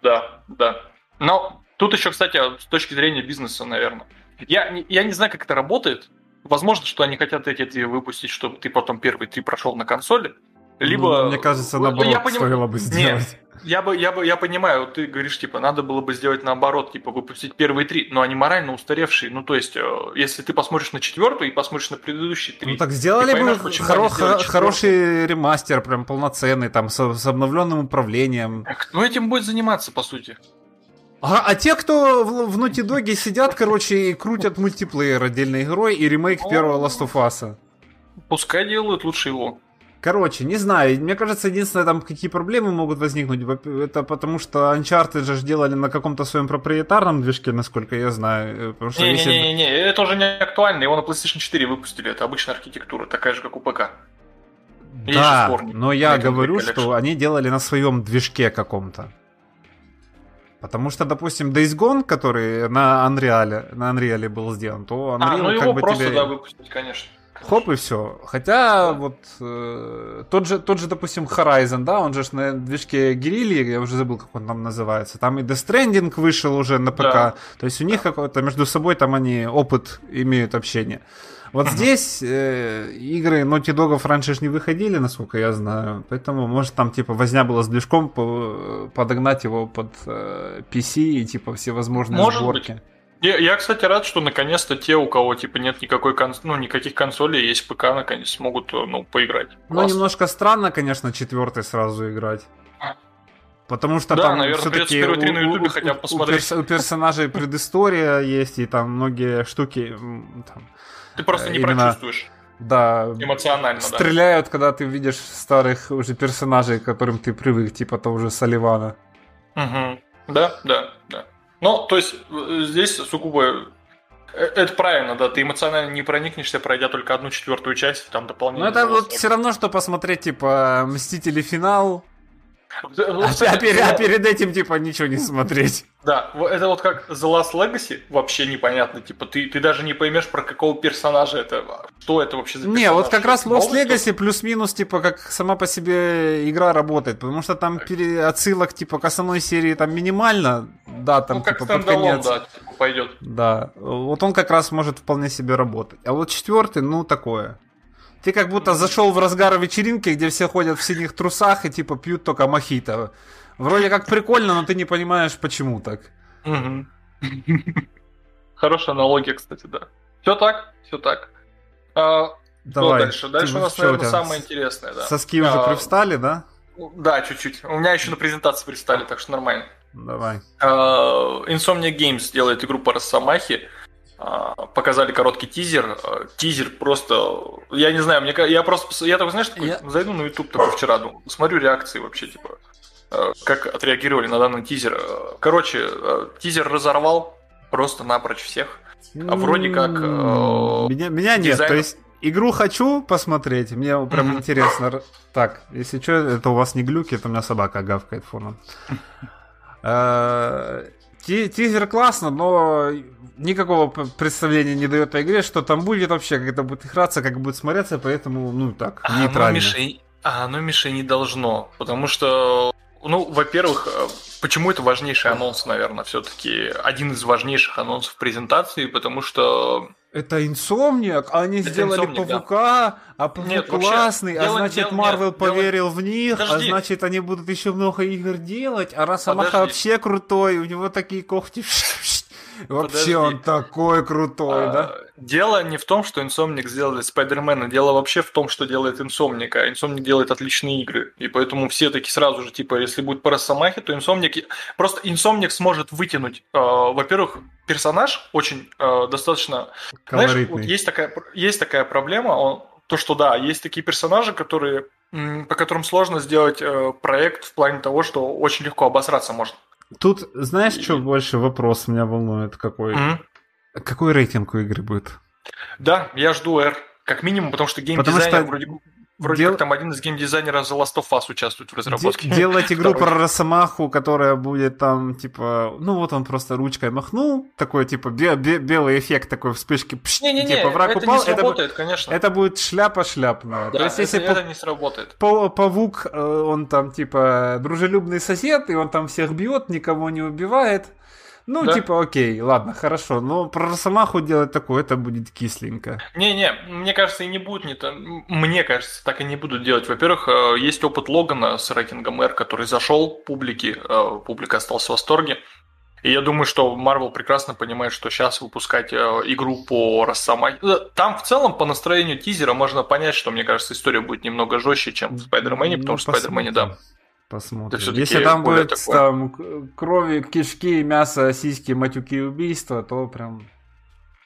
Да, да. Но тут еще, кстати, с точки зрения бизнеса, наверное. Я, не- я не знаю, как это работает. Возможно, что они хотят эти три выпустить, чтобы ты потом первые три прошел на консоли. Либо... Ну, Мне кажется, Ну, наоборот, я поним- стоило бы Нет, сделать. Я бы, я бы, я понимаю, ты говоришь, типа, надо было бы сделать наоборот, типа, выпустить первые три, но они морально устаревшие. Ну, то есть, э, если ты посмотришь на четвертую и посмотришь на предыдущие три, Ну так сделали поймешь, бы хоро- хороший ремастер, прям полноценный, там, с, с обновленным управлением. кто этим будет заниматься, по сути? А, а те, кто в, в Naughty Dog сидят, короче, и крутят мультиплеер отдельной игрой и ремейк первого Last of Us. Пускай делают лучше его. Короче, не знаю, мне кажется, единственное, там какие проблемы могут возникнуть, во- это потому что Uncharted же делали на каком-то своем проприетарном движке, насколько я знаю. э, Потому что если- Не-не-не, это уже не актуально, его на PlayStation 4 выпустили, это обычная архитектура, такая же, как у ПК. Есть Да, но я говорю, что они делали на своем движке каком-то. Потому что, допустим, Days Gone, который на Unreal, на Unreal был сделан, то Unreal А, ну как его бы просто, тебе... да, выпустить, конечно. Хоп, и все. Хотя, вот, э, тот, же, тот же, допустим, Horizon, да, он же на движке Guerrilla, я уже забыл, как он там называется. Там и Death Stranding вышел уже на ПК. Да. То есть у них какой-то между собой там они опыт имеют общения. Вот здесь э, игры Naughty Dog раньше ж не выходили, насколько я знаю. Поэтому, может, там, типа, возня была с движком, по- подогнать его под э, PC и, типа, все возможные Может сборки. Я, я, кстати, рад, что наконец-то те, у кого типа нет никакой конс... ну, никаких консолей, есть ПК, наконец смогут э, ну, поиграть. Ну, Классно. немножко странно, конечно, четвертый сразу играть. Потому что Да, там наверное, все-таки три на у, у- хотя бы у посмотреть. перс- у персонажей предыстория есть, и там многие штуки, там, Ты просто не именно- прочувствуешь да, эмоционально, да. стреляют, когда ты видишь старых уже персонажей, к которым ты привык, типа того же Салливана. Мгм. Да, да, да. Ну, то есть э, здесь сугубо э, это правильно, да, ты эмоционально не проникнешься, пройдя только одну четвертую часть, там Но дополнение. Ну, это вот все равно, что посмотреть, типа, Мстители финал, а, а перед, а перед этим, типа, ничего не смотреть. Да, это вот как The Last Legacy, вообще непонятно, типа ты, ты даже не поймешь, про какого персонажа это, что это вообще за Не, персонаж. вот как раз Lost Legacy плюс-минус, типа, как сама по себе игра работает, потому что там пере- отсылок, типа, к основной серии там минимально, да, там, Ну, как типа, под конец. да, типа, пойдет. Да, вот он как раз может вполне себе работать. А вот четвертый, ну, такое. Ты как будто зашел в разгар вечеринки, где все ходят в синих трусах и, типа, пьют только мохито. Вроде как прикольно, но ты не понимаешь, почему так. Хорошая аналогия, кстати, да. Все так, все так. А, Что Давай. дальше? Дальше Ты- у нас, что у наверное, тебя? самое интересное, да. Соски уже А, привстали, да? Да, чуть-чуть. У меня еще на презентации пристали, так что нормально. Давай. А, Insomnia Games делает игру по Росомахе. А, Показали короткий тизер. А, Тизер просто... Я не знаю, мне я просто... Я такой, знаешь, такой, Я- зайду на YouTube такой вчера, думаю, смотрю реакции вообще, типа, а, как отреагировали на данный тизер. Короче, тизер разорвал просто напрочь всех. А вроде как, Меня, меня нет, дизайн- то есть игру хочу посмотреть, мне прям интересно. Так, если что, это у вас не глюки, это у меня собака гавкает фоном. Ти- Тизер классно, но никакого представления не дает о игре, что там будет вообще, как это будет играться, как будет смотреться, поэтому, ну так, А оно, нейтрально. Миша, а оно, Миша, не должно. Потому что, ну, во-первых, э, почему это важнейший анонс, наверное, все-таки один из важнейших анонсов презентации, потому что Это Insomniac, а они Это сделали Insomniac, да. Павука, а Павук Нет, вообще, классный, а дело- значит Марвел нет, дело- поверил в них, а Подожди. значит они будут еще много игр делать, а Росомаха Подожди. вообще крутой, у него такие когти. Вообще Подожди. он такой крутой, а, да? Дело не в том, что Insomniac сделали Спайдермена, дело вообще в том, что делает Insomniac, а Insomniac делает отличные игры, и поэтому все таки сразу же, типа, если будет по Росомахе, то Insomniac... Просто Insomniac сможет вытянуть, э, во-первых, персонаж очень э, достаточно... Колоритный. Знаешь, вот есть такая, есть такая проблема, он, то, что да, есть такие персонажи, которые, по которым сложно сделать э, проект в плане того, что очень легко обосраться можно. Тут, знаешь, что больше вопрос меня волнует какой? Mm-hmm. Какой рейтинг у игры будет? Да, я жду R. Как минимум, потому что геймдизайнер что... вроде Вроде Дел... как там один из геймдизайнеров The Last of Us участвует в разработке. Делать игру про Росомаху, которая будет там, типа, ну вот он просто ручкой махнул, такой, типа, бе- бе- белый эффект такой вспышки, пш, не, не, не, типа, враг это упал. Не сработает, это, конечно. Это будет шляпа шляпная. Да, То есть, это, если это не сработает. Павук, э, он там, типа, дружелюбный сосед, и он там всех бьет, никого не убивает. Ну, да? типа, окей, ладно, хорошо. Но про Росомаху делать такое, это будет кисленько. Не-не, мне кажется, и не будет не то. Мне кажется, так и не будут делать. Во-первых, э, есть опыт Логана с рейтингом R, который зашел публике, э, публика осталась в восторге. И я думаю, что Marvel прекрасно понимает, что сейчас выпускать э, игру по Росомахе... Там в целом по настроению тизера можно понять, что, мне кажется, история будет немного жестче, чем в Спайдермене, потому ну, что в Спайдермене, да, Посмотрим. Если там будет такое. там крови, кишки, мясо, сиськи, матюки, убийства, то прям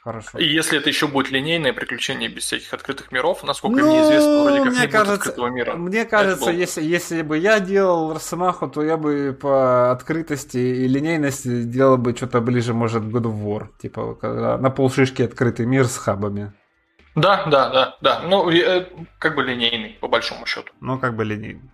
хорошо. И если это еще будет линейное приключение без всяких открытых миров, насколько ну, мне известно, вроде как мне не кажется, будет открытого мира. Мне кажется, если, если бы я делал Росомаху, то я бы по открытости и линейности делал бы что-то ближе, может, God of War. Типа, когда на полшишки открытый мир с хабами. Да, да, да, да. Ну, э, как бы линейный, по большому счету. Ну, как бы линейный.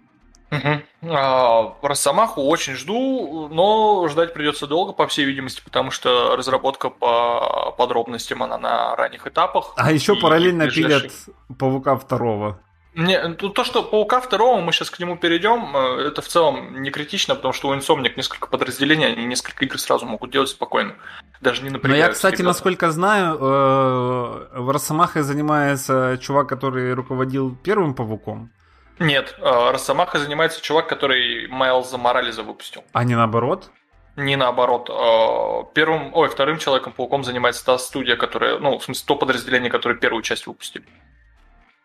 Угу. А, Росомаху очень жду, но ждать придется долго, по всей видимости, потому что разработка по подробностям она на ранних этапах. А еще параллельно ближайший... пилят Паука второго. Не, ну, то, что Паука второго, мы сейчас к нему перейдем, э, это в целом не критично, потому что у Insomniac несколько подразделений, они несколько игр сразу могут делать спокойно. Даже не напрягаются. Но я, кстати, ребята. насколько знаю, э, в Росомахе занимается чувак, который руководил первым Пауком. Нет, э, Росомаха занимается чувак, который Майлза Морализа выпустил. А не наоборот? Не наоборот. Э, первым, ой, вторым Человеком-пауком занимается та студия, которая, ну, в смысле, то подразделение, которое первую часть выпустили.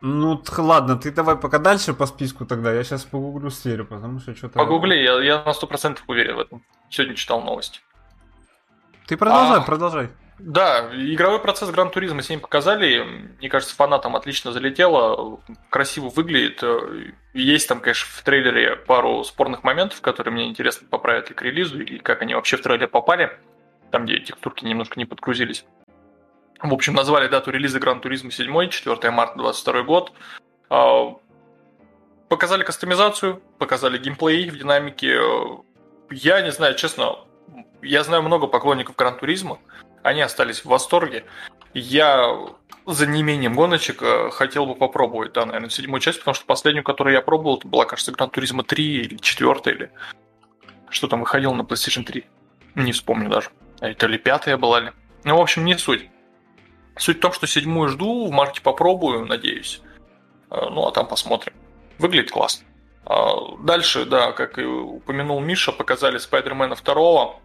Ну, ладно, ты давай пока дальше по списку тогда. Я сейчас погуглю сферу, потому что что-то... Погугли, я, я на 100% уверен в этом. Сегодня читал новости. Ты продолжай, а... продолжай. Да, игровой процесс Гран Туризма 7 показали. Мне кажется, фанатам отлично залетело. Красиво выглядит. Есть там, конечно, в трейлере пару спорных моментов, которые мне интересно, поправят ли к релизу, или как они вообще в трейлер попали. Там, где текстурки немножко не подгрузились. В общем, назвали дату релиза Gran Turismo 7, 4 марта 22 год. А, показали кастомизацию, показали геймплей в динамике. Я не знаю, честно, я знаю много поклонников Gran Turismo, они остались в восторге. Я за неимением гоночек э, хотел бы попробовать, да, наверное, седьмую часть, потому что последнюю, которую я пробовал, это была, кажется, Gran Turismo 3 или 4 или что там выходило на PlayStation 3. Не вспомню даже. А это ли пятая была ли. Ну, в общем, не суть. Суть в том, что седьмую жду, в марте попробую, надеюсь. Э, ну, а там посмотрим. Выглядит классно. А дальше, да, как и упомянул Миша, показали Спайдермена 2.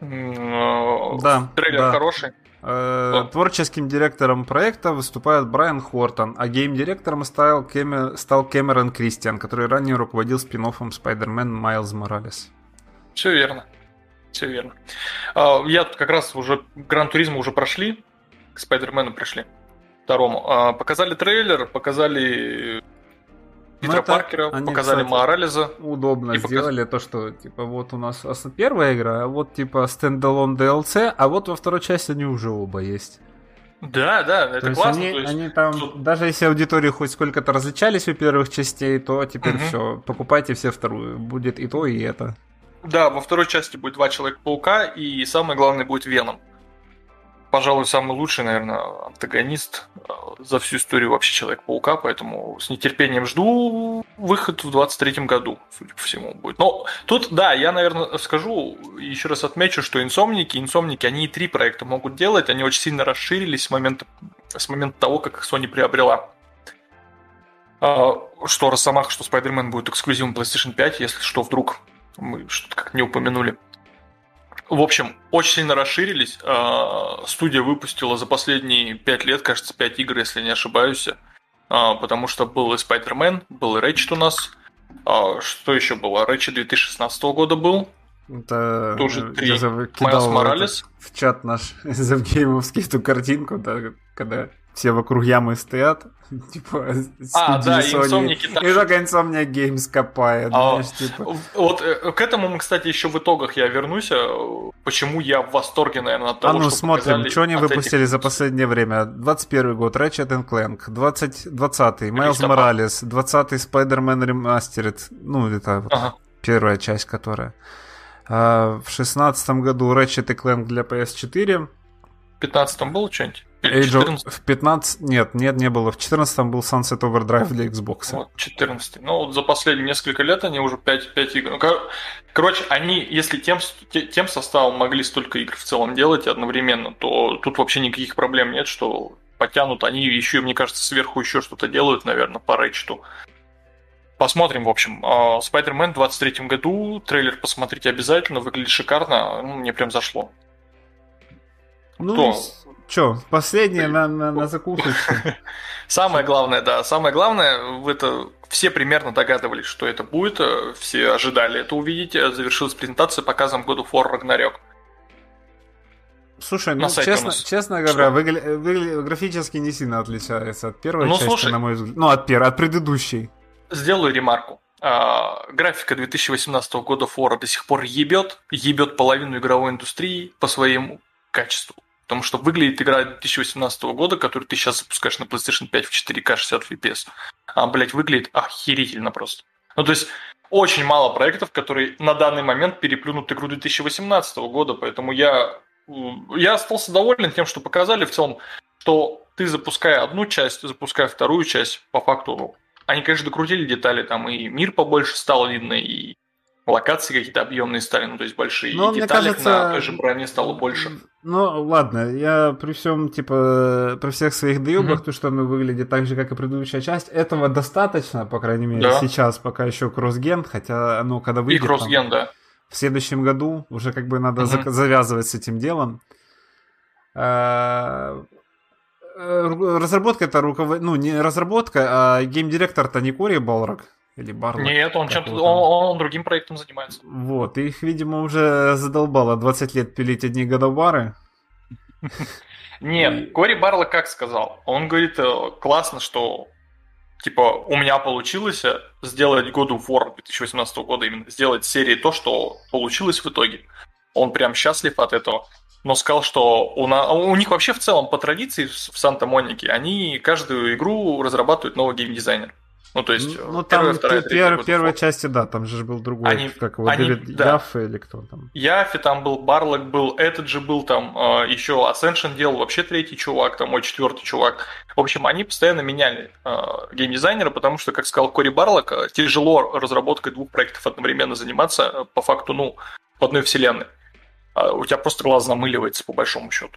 Э, да, трейлер да. хороший. Э, творческим директором проекта выступает Брайан Хортон, а гейм-директором стал, Кэмер... стал Кэмерон Кристиан, который ранее руководил спин оффом Spider-Man Майлз Моралес. Все верно. Все верно. А, я как раз уже Gran Turismo уже прошли, к Spider-Man у пришли. Второму. А, показали трейлер, показали Питера ну, Паркера, они, показали кстати, Моралеса. Удобно и сделали показ... то, что типа вот у нас первая игра, а вот типа standalone DLC, а вот во второй части они уже оба есть. Да, да, это то классно. Они, то есть... они там, Тут... даже если аудитории хоть сколько-то различались у первых частей, то теперь угу. все, покупайте все вторую. Будет и то, и это. Да, во второй части будет два Человека-паука, и самое главное будет Веном пожалуй, самый лучший, наверное, антагонист э, за всю историю вообще Человека-паука, поэтому с нетерпением жду выход в 23 году, судя по всему, будет. Но тут, да, я, наверное, скажу, еще раз отмечу, что инсомники, инсомники, они и три проекта могут делать, они очень сильно расширились с момента, с момента того, как их Sony приобрела. А, что Росомаха, что Spider-Man будет эксклюзивом PlayStation 5, если что, вдруг мы что-то как не упомянули. В общем, очень сильно расширились. А, студия выпустила за последние 5 лет, кажется, 5 игр, если не ошибаюсь. А, потому что был и Spider-Man, был и Ratchet у нас. А, что еще было? Ratchet 2016 года был. Это Тоже три. я Майлз Моралес. в чат наш завгеймовский эту картинку, да, когда все вокруг ямы стоят, типа А, да, инсомники и только Insomnia Games копает, А, знаешь, типа. Вот э, к этому мы, кстати, еще в итогах я вернусь. э, Почему я в восторге, наверное, от А того, ну что смотрим, что они выпустили этих- за последнее время. 21 год, Ratchet Clank, 20, 20 Miles. Morales, 20 Spider-Man Remastered, ну это вот Ага. первая часть, которая. А, в 16 году Ratchet Clank для PS4, В 15 было что-нибудь? Age of- 14? в 15, нет, нет, не было. В 14 был Sunset Overdrive для Xbox. Вот, 14 Ну, вот за последние несколько лет они уже 5, 5 игр. Ну, кор- короче, они, если тем, тем составом могли столько игр в целом делать одновременно, то тут вообще никаких проблем нет, что потянут. Они еще, мне кажется, сверху еще что-то делают, наверное, по Рэйчету. Посмотрим, в общем. А, Spider-Man в 23 году. Трейлер посмотрите обязательно. Выглядит шикарно. Ну, мне прям зашло. Ну, Кто? что, последнее на, на, на закусочку. Самое главное, да, самое главное, это все примерно догадывались, что это будет, э, все ожидали это увидеть. Э, Завершилась презентация показом of War Ragnarok. Слушай, ну честно, честно говоря, выгля- выгля- графически не сильно отличается от первой Ну, части, слушай. на мой взгляд. Ну, от первой, от предыдущей. Сделаю ремарку. А, графика 2018 года Фора до сих пор ебет, ебет половину игровой индустрии по своему качеству. Потому что выглядит игра 2018 года, которую ты сейчас запускаешь на PlayStation 5 в 4К 60 FPS. А, блядь, выглядит охерительно просто. Ну, то есть, очень мало проектов, которые на данный момент переплюнут игру 2018 года, поэтому я, я остался доволен тем, что показали в целом, что ты запуская одну часть, запуская вторую часть, по факту они, конечно, докрутили детали, там и мир побольше стал видно, и локации какие-то объемные стали, ну, то есть большие, Но и деталек кажется, на той же броне стало больше. Ну, ладно, я при всем, типа, при всех своих доебах, Мгм. то, что оно выглядит так же, как и предыдущая часть, этого достаточно, по крайней мере, Да. сейчас, пока еще кроссген, хотя, ну, когда И выйдет там, кроссген, да. в следующем году, уже как бы надо зак- завязывать с этим делом. А, э, Разработка это руковод... ну, не разработка, а геймдиректор-то не Кори Балрак или Барлок. Нет, он чем-то, он, он другим проектом занимается. Вот, их, видимо, уже задолбало 20 лет пилить одни годовары. Нет, Кори Барло как сказал? Он говорит, э, классно, что типа у меня получилось э, сделать God of War 2018 года именно, сделать серии то, что получилось в итоге. Он прям счастлив от этого. Но сказал, что у, на- у них вообще в целом по традиции в Санта-Монике они каждую игру разрабатывают новый геймдизайнер. Ну, то есть, ну, э, там первая, вторая, пер- третья пер- первой части, да, там же был другой, Они- как его, они- Дэвид да. Яффе или кто там. Яфи там был, Барлок был, этот же был там, э, еще Ascension делал, вообще третий чувак, там мой четвертый чувак. В общем, они постоянно меняли э, геймдизайнера, потому что, как сказал Кори Барлок, э, тяжело разработкой двух проектов одновременно заниматься, э, по факту, ну, в одной вселенной. А у тебя просто глаз замыливается, по большому счету.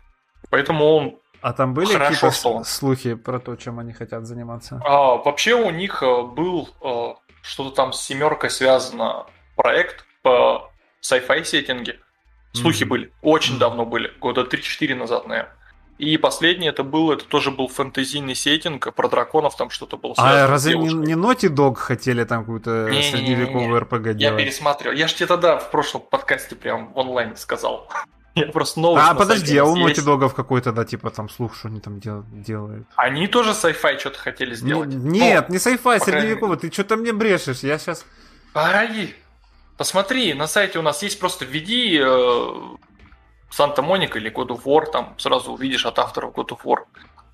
Поэтому он А там были какие-то что- слухи про то, чем они хотят заниматься? А, вообще у них э, был э, что-то там с семеркой связано проект по sci-fi сеттинге. Слухи Мгм. были, очень Мгм. давно были, года 3-4 назад, наверное. И последний это был, это тоже был фэнтезийный сеттинг, про драконов там что-то было А разве не, не Naughty Dog хотели там какую-то Не-не-не-не-не. средневековую РПГ Я делать? пересматривал. Я же тебе тогда в прошлом подкасте прям в онлайне сказал. Я просто новость А, подожди, а у Naughty. Dog'ов какой-то, да, типа там слух, что они там дел- делают. Они тоже sci-fi что-то хотели сделать. Не- нет, Ну, не sci-fi, средневековый, ты что-то мне брешешь, я сейчас... Погоди. Посмотри, на сайте у нас есть просто введи э, Санта-Моника или God of War, там сразу увидишь от авторов God of War.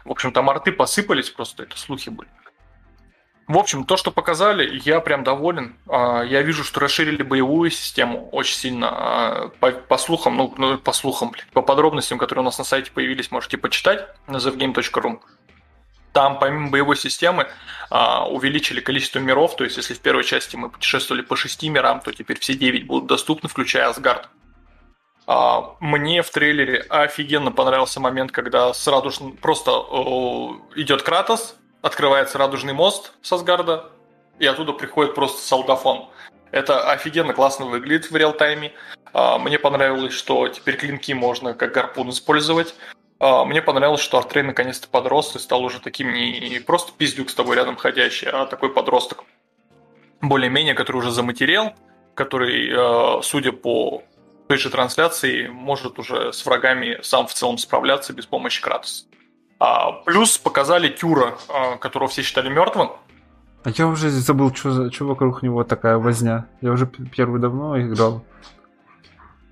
В общем, там арты посыпались просто, это слухи были. В общем, то, что показали, я прям доволен. А, Я вижу, что расширили боевую систему очень сильно. А, По, по слухам, ну, ну, по слухам, по подробностям, которые у нас на сайте появились, можете почитать на zevgame.ru. Там, помимо боевой системы, а, увеличили количество миров. То есть, если в первой части мы путешествовали по шести мирам, то теперь все девять будут доступны, включая Асгард. Мне в трейлере офигенно понравился момент, когда с радужным просто идет Кратос, открывается радужный мост с Асгарда, и оттуда приходит просто солдафон. Это офигенно классно выглядит в реал-тайме. А, мне понравилось, что теперь клинки можно как гарпун использовать. А, мне понравилось, что Артрей наконец-то подрос и стал уже таким не просто пиздюк с тобой рядом ходящий, а такой подросток. Более-менее, который уже заматерел, который, а, судя по той же трансляции, может уже с врагами сам в целом справляться без помощи Кратоса. А, плюс показали Тюра, которого все считали мертвым, а я уже забыл, что, что вокруг него такая возня. Я уже первый давно играл.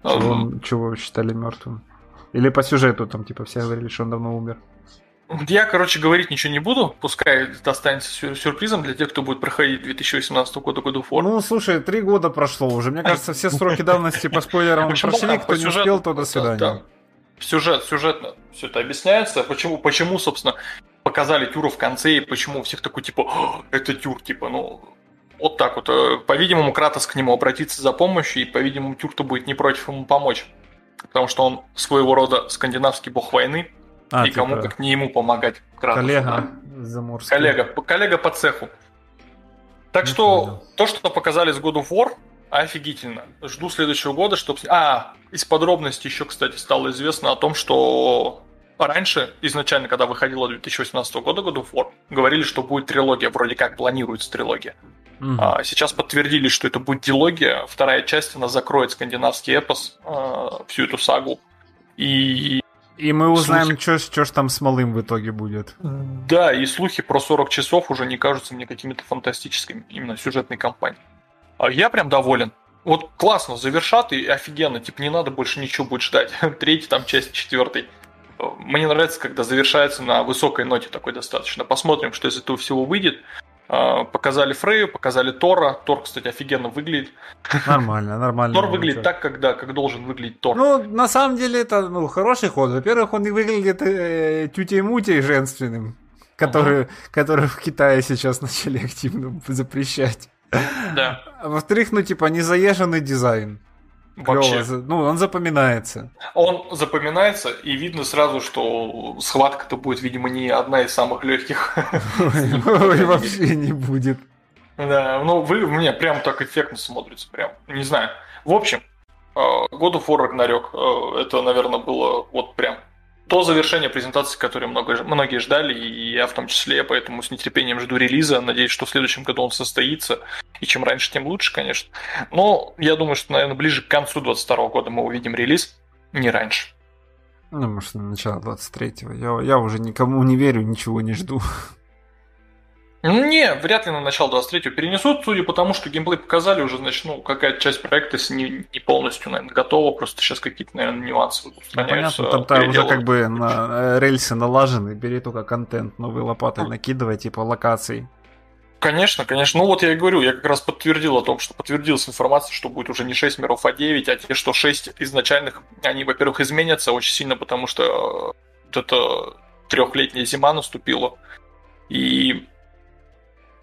Чего, um... чего считали мертвым? Или по сюжету там, типа, все говорили, что он давно умер. Я, короче, говорить ничего не буду, пускай это останется сюрпризом для тех, кто будет проходить 2018 года году фор. Ну, слушай, три года прошло уже. Мне кажется, все сроки давности по спойлерам прошли, кто не успел, то до свидания. Сюжет, сюжетно все это объясняется. Почему, почему, собственно, показали Тюра в конце, и почему у всех такой, типа, это Тюр, типа, ну, вот так вот. Э, по-видимому, Кратос к нему обратится за помощью, и, по-видимому, Тюр-то будет не против ему помочь. Потому что он своего рода скандинавский бог войны, а, и типа... кому как не ему помогать Кратосу. Коллега заморский. Коллега, коллега по цеху. Так не что, понял. то, что показали с God of War, офигительно. Жду следующего года, чтобы... А, из подробностей еще, кстати, стало известно о том, что Раньше, изначально, когда выходила 2018 года God of War, говорили, что будет трилогия, вроде как планируется трилогия. Угу. А, сейчас подтвердили, что это будет дилогия. Вторая часть, она закроет скандинавский эпос, а, всю эту сагу. И и мы узнаем, слухи... что ж там с малым в итоге будет. Да, и слухи про 40 часов уже не кажутся мне какими-то фантастическими, именно сюжетной кампанией. А я прям доволен. Вот классно, завершат и офигенно, типа не надо больше ничего будет ждать. Третий там часть, четвертый. Мне нравится, когда завершается на высокой ноте такой достаточно. Посмотрим, что из этого всего выйдет. А, показали Фрею, показали Тора. Тор, кстати, офигенно выглядит. Нормально, нормально. Тор выглядит так, когда, как должен выглядеть Тор. Ну, на самом деле, это ну, хороший ход. Во-первых, он выглядит э, тютей-мутей женственным, который, uh который в Китае сейчас начали активно запрещать. Да. А во-вторых, ну, типа, незаезженный дизайн. Вообще. Клево. Ну, он запоминается. Он запоминается, и видно сразу, что схватка-то будет, видимо, не одна из самых легких. Вообще не будет. Да, ну вы мне прям так эффектно смотрится, прям, не знаю. В общем, э, God of War Ragnarok, э, это, наверное, было вот прям то завершение презентации, которое много, многие ждали, и я в том числе, поэтому с нетерпением жду релиза. Надеюсь, что в следующем году он состоится. И чем раньше, тем лучше, конечно. Но я думаю, что, наверное, ближе к концу 2022 года мы увидим релиз, не раньше. Ну, может, на начало 23-го. Я, я уже никому не верю, ничего не жду. Не, вряд ли на начало 23-го перенесут, судя по тому, что геймплей показали уже, значит, ну, какая-то часть проекта не, не полностью, наверное, готова, просто сейчас какие-то, наверное, нюансы устраняются. Ну, понятно, там уже как бы на, э, рельсы налажены, бери только контент, новые лопаты накидывай, типа локаций. Конечно, конечно. Ну вот я и говорю, я как раз подтвердил о том, что подтвердилась информация, что будет уже не 6 миров, а 9, а те, что 6 изначальных, они, во-первых, изменятся очень сильно, потому что э, вот эта трехлетняя зима наступила. И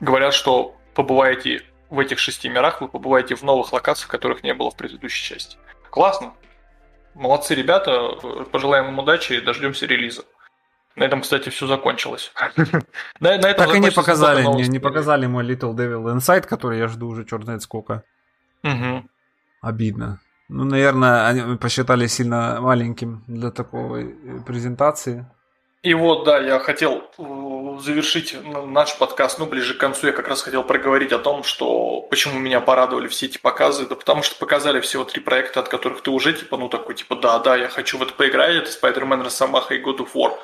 говорят, что побываете в этих шести мирах, вы побываете в новых локациях, которых не было в предыдущей части. Классно. Молодцы ребята, пожелаем им удачи и дождемся релиза. На этом, кстати, все закончилось. на, на этом так и не показали, не, не показали мой Little Devil Inside, который я жду уже черт знает сколько. Угу. Обидно. Ну, наверное, они посчитали сильно маленьким для такой презентации. И вот, да, я хотел э, завершить наш подкаст, ну, ближе к концу. Я как раз хотел проговорить о том, что почему меня порадовали все эти показы, да потому что показали всего три проекта, от которых ты уже, типа, ну, такой, типа, да, да, я хочу в это поиграть, это Spider-Man, Росомаха и God of War.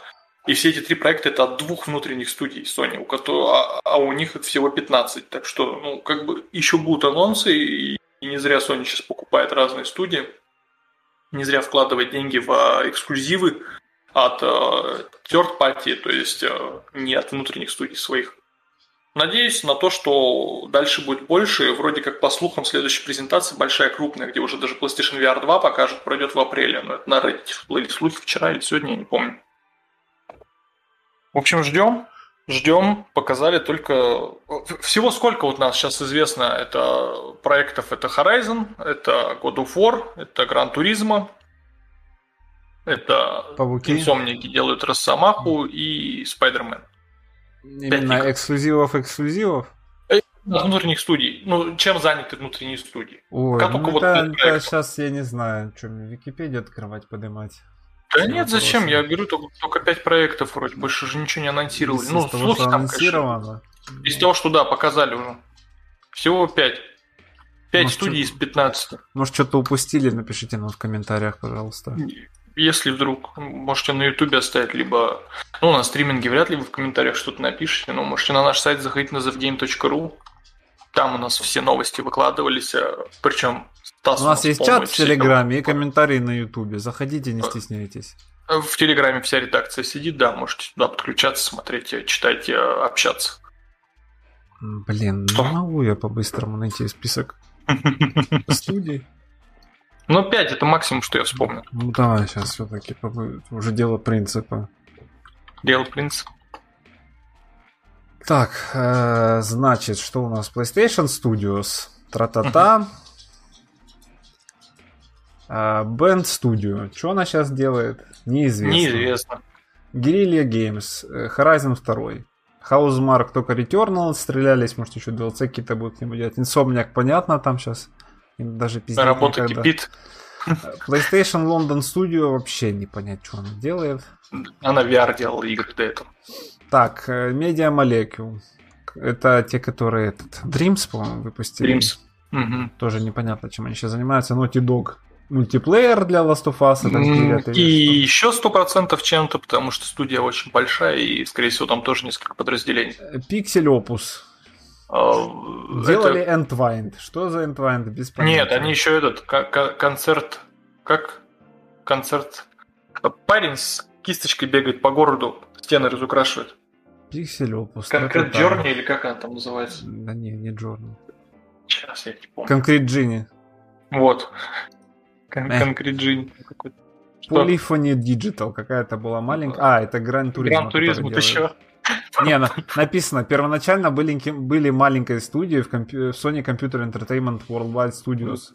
И все эти три проекта это от двух внутренних студий Sony, у которых, а, а у них их всего 15. Так что, ну, как бы еще будут анонсы, и, и не зря Sony сейчас покупает разные студии, не зря вкладывает деньги в а, эксклюзивы, от э, third party, то есть э, не от внутренних студий своих. Надеюсь на то, что дальше будет больше. Вроде как по слухам следующая презентация большая, крупная, где уже даже PlayStation VR 2 покажут, пройдет в апреле. Но это на Reddit всплыли слухи вчера или сегодня, я не помню. В общем, ждем. Ждем, показали только... Всего сколько вот нас сейчас известно, это проектов, это Horizon, это God of War, это Gran Turismo, это Пауки. инсомники делают Росомаху и Спайдермен. Именно эксклюзивов эксклюзивов? Э, От внутренних студий. Ну, чем заняты внутренние студии? Ой, Как ну только это, нет это сейчас я не знаю, что мне Википедию открывать, поднимать. Да Все нет, зачем? вопросы. Я говорю, только, только 5 проектов вроде, больше же ничего не анонсировали. Из- Ну, из того, слухи что там, конечно, анонсировано. из того, что да, показали уже. Всего 5. 5 Может, студий из что- 15. Может, что-то упустили, напишите нам в комментариях, пожалуйста. Если вдруг, можете на ютубе оставить, либо... Ну, на стриминге вряд ли вы в комментариях что-то напишите, но можете на наш сайт заходить на zavgame.ru. Там у нас все новости выкладывались, причем Стас У нас есть чат в Телеграме и комментарии на Ютубе. Заходите, не стесняйтесь. В Телеграме вся редакция сидит, да, можете туда подключаться, смотреть, э, читать, э, общаться. Блин, Что? не могу я по-быстрому найти список студий. Ну, 5 это максимум, что я вспомнил. Ну давай сейчас все-таки уже дело принципа. Дело принцип. Так, э, значит, что у нас? PlayStation Studios, Тра-та-та. Э, Band Studio. Что она сейчас делает? Неизвестно. Неизвестно. Guerrilla Games, э, Horizon 2. Housemark только Returnal стрелялись, может еще DLC какие-то будут нему делать. Insomniac, понятно, там сейчас даже пиздец Работа некогда. кипит. PlayStation London Studio вообще не понять, что она делает. Она VR делала игры до этого. Так, э, Media Molecule. Это те, которые этот, Dreams, по-моему, выпустили. Dreams. Мгм. Тоже непонятно, чем они сейчас занимаются. Naughty Dog. Мультиплеер для Last of Us. это И еще сто процентов чем-то, потому что студия очень большая, и, скорее всего, там тоже несколько подразделений. Pixel Opus. А, Делали это- Entwined. Что за Entwined? Без понятия. Нет, они еще этот ко- ко- концерт. Как? Концерт. Парень с кисточкой бегает по городу, стены разукрашивает. Пиксель Опус. Конкрет Джорни или как она там называется? Да не, не Джорни. Сейчас я не помню. Конкрет Джинни. Вот. Кон-. Конкрет Джин какой-то. Что? Polyphony Digital какая-то была маленькая. А, это Гран Туризмо. Гран Туризм еще. Не, на- написано, первоначально были, были маленькие студии в, в Sony Computer Entertainment Worldwide Studios.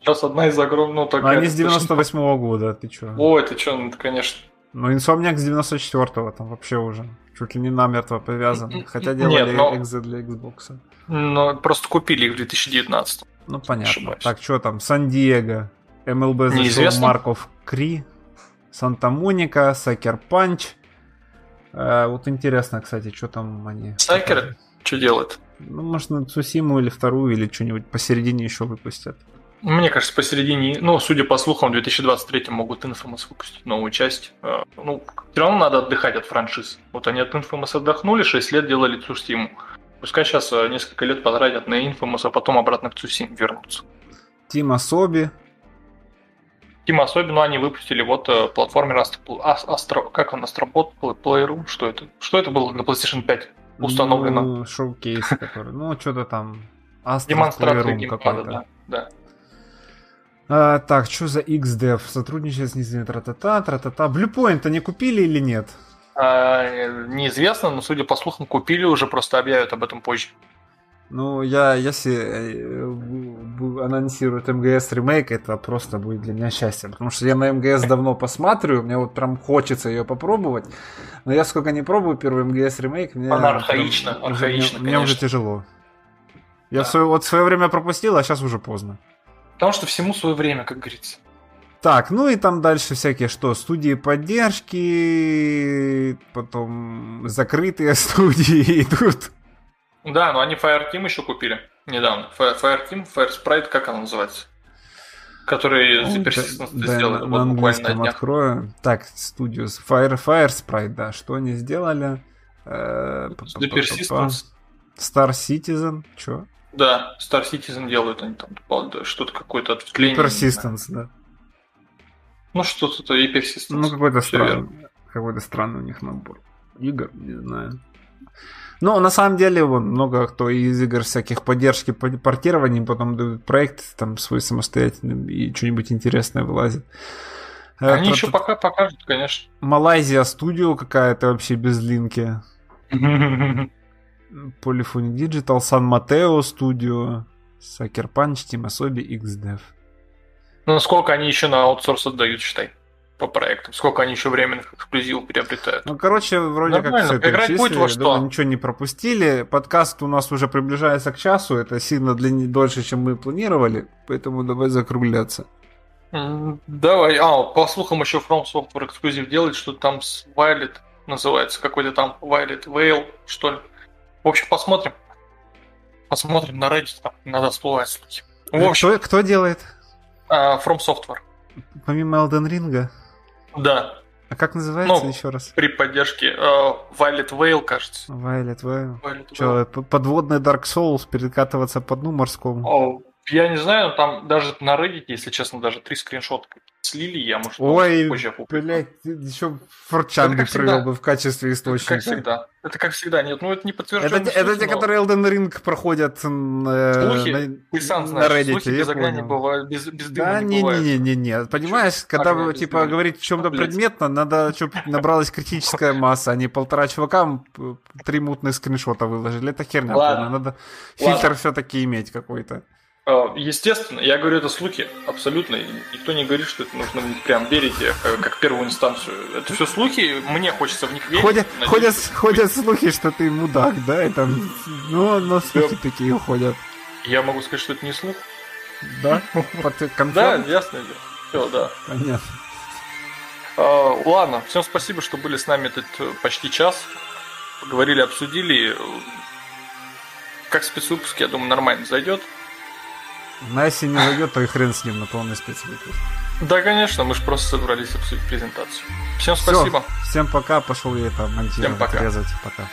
Сейчас одна из огромных. Ну, такая они с достаточно- 98 года, ты чё? О, это что, ну, это, конечно. Ну, Insomniac с 94-го там вообще уже чуть ли не намертво привязан. Хотя Нет, делали но- экзы для Xbox. Но просто купили их в 2019. Ну, понятно. Ошибаюсь. Так, что там? Сан-Диего, MLB Неизвестно. Марков Кри, Санта-Моника, Сакер Панч. Э, вот интересно, кстати, что там они... Сайкеры? Что делают? Ну, может, на Цусиму или вторую, или что-нибудь посередине еще выпустят. Мне кажется, посередине, ну, судя по слухам, в 2023 могут Infamous выпустить новую часть. Э, Ну, все равно надо отдыхать от франшиз. Вот они от Infamous отдохнули, 6 лет делали Цусиму. Пускай сейчас несколько лет потратят на Infamous, а потом обратно к Цусим вернутся. Тима Соби. Тим особенно они выпустили вот э, платформер. Ас- Астро... Как он, Astrobot Playroom? Что это? Что это было на PlayStation 5? Установлено. Ну, шоу-кейс, который... Ну, что-то там... Astro's Демонстрация геймпада, да. да. А, так, что за XDev? Сотрудничает с низами тра-та-та, тра-та-та. Bluepoint они купили или нет? А, неизвестно, но, судя по слухам, купили уже, просто объявят об этом позже. Ну, я, если анонсируют МГС ремейк, это просто будет для меня счастье. Потому что я на МГС давно посматриваю, мне вот прям хочется ее попробовать. Но я сколько не пробую первый МГС ремейк, мне... Она архаична, прям уже- архаична, Мне, мне уже тяжело. Я Да. свое, вот свое время пропустил, а сейчас уже поздно. Потому что всему свое время, как говорится. Так, ну и там дальше всякие что, студии поддержки, потом закрытые студии идут. Да, но они Fireteam еще купили недавно. Fire- Fireteam, Firesprite, как она называется? Который Ну, Persistence да, сделали на, вот на буквально на открою. Так, Studios. Fire, Fire Sprite, да. Что они сделали? Э, The па-па-па-па-па. Persistence. Star Citizen. Чё? Да, Star Citizen делают они там да, что-то какое-то ответвление. Persistence, да. Ну что-то и Persistence. Ну, какой-то странный. Какой-то странный у них набор игр, не знаю. Ну, на самом деле, вон, много кто из игр всяких поддержки по- портирований потом дают проект там свой самостоятельный и что-нибудь интересное вылазит. Э, Они про- еще пока покажут, конечно. Малайзия студио какая-то вообще без линки. Polyphony Digital, San Mateo Studio, Sucker Punch, Team Asobi, XDev. Ну, сколько они еще на аутсорс отдают, считай. По проектам. Сколько они еще временных эксклюзивов приобретают. Ну, короче, вроде Нормально. как все Играть будет во что. думаю, ничего не пропустили. Подкаст у нас уже приближается к часу, это сильно длиннее, дольше, чем мы планировали, поэтому давай закругляться. Давай, а, по слухам еще From Software эксклюзив делает, что там с Violet называется, какой-то там Violet Veil, что ли. В общем, посмотрим. Посмотрим на Reddit, там иногда всплывают слухи. В общем, кто, кто делает? а, From Software. Помимо Elden Ring? Да, А как называется Ну, еще раз? при поддержке э, Violet Veil, кажется. Violet Veil. Violet. Че, п- подводный Dark Souls перекатываться по дну морскому? О, я не знаю, но там даже на Reddit, если честно, даже три скриншота слили, я, может, Ой, позже опубликую. Блять, еще форчан Это бы в качестве Это источника. как всегда. Это как всегда. Нет, ну это не Это, подтверждено. те- это те, которые Elden Ring проходят м, э, Слухи? на, Ты сам на знаешь, Reddit, слухи без огня не понял. бывают, без, без дыма Да, не бывает. не-не-не-не, понимаешь, когда Огня типа, дыма. говорить в чем-то Блядь. предметно, надо, чтобы набралась критическая масса, а не полтора чувака три мутных скриншота выложили. Это херня Ладно. надо фильтр все-таки иметь какой-то. Э, Естественно, я говорю, это слухи, абсолютно. Никто не говорит, что это нужно прям верить э, как, первую инстанцию. Это все слухи, мне хочется в них верить. Ходят, ходят, ходят слухи, что ты мудак, да, и там, ну, но слухи такие ходят, Я могу сказать, что это не слух. да? Да, ясно. Все, да. Понятно. Э, Ладно, всем спасибо, что были с нами этот э, почти час. Поговорили, обсудили. Как спецвыпуск, я думаю, нормально зайдет. На если не зайдет, то и хрен с ним на полный спецвыпуск. Да, конечно, мы же просто собрались обсудить презентацию. Всем спасибо. всем пока, пошел я это монтировать, Всем пока. резать, пока.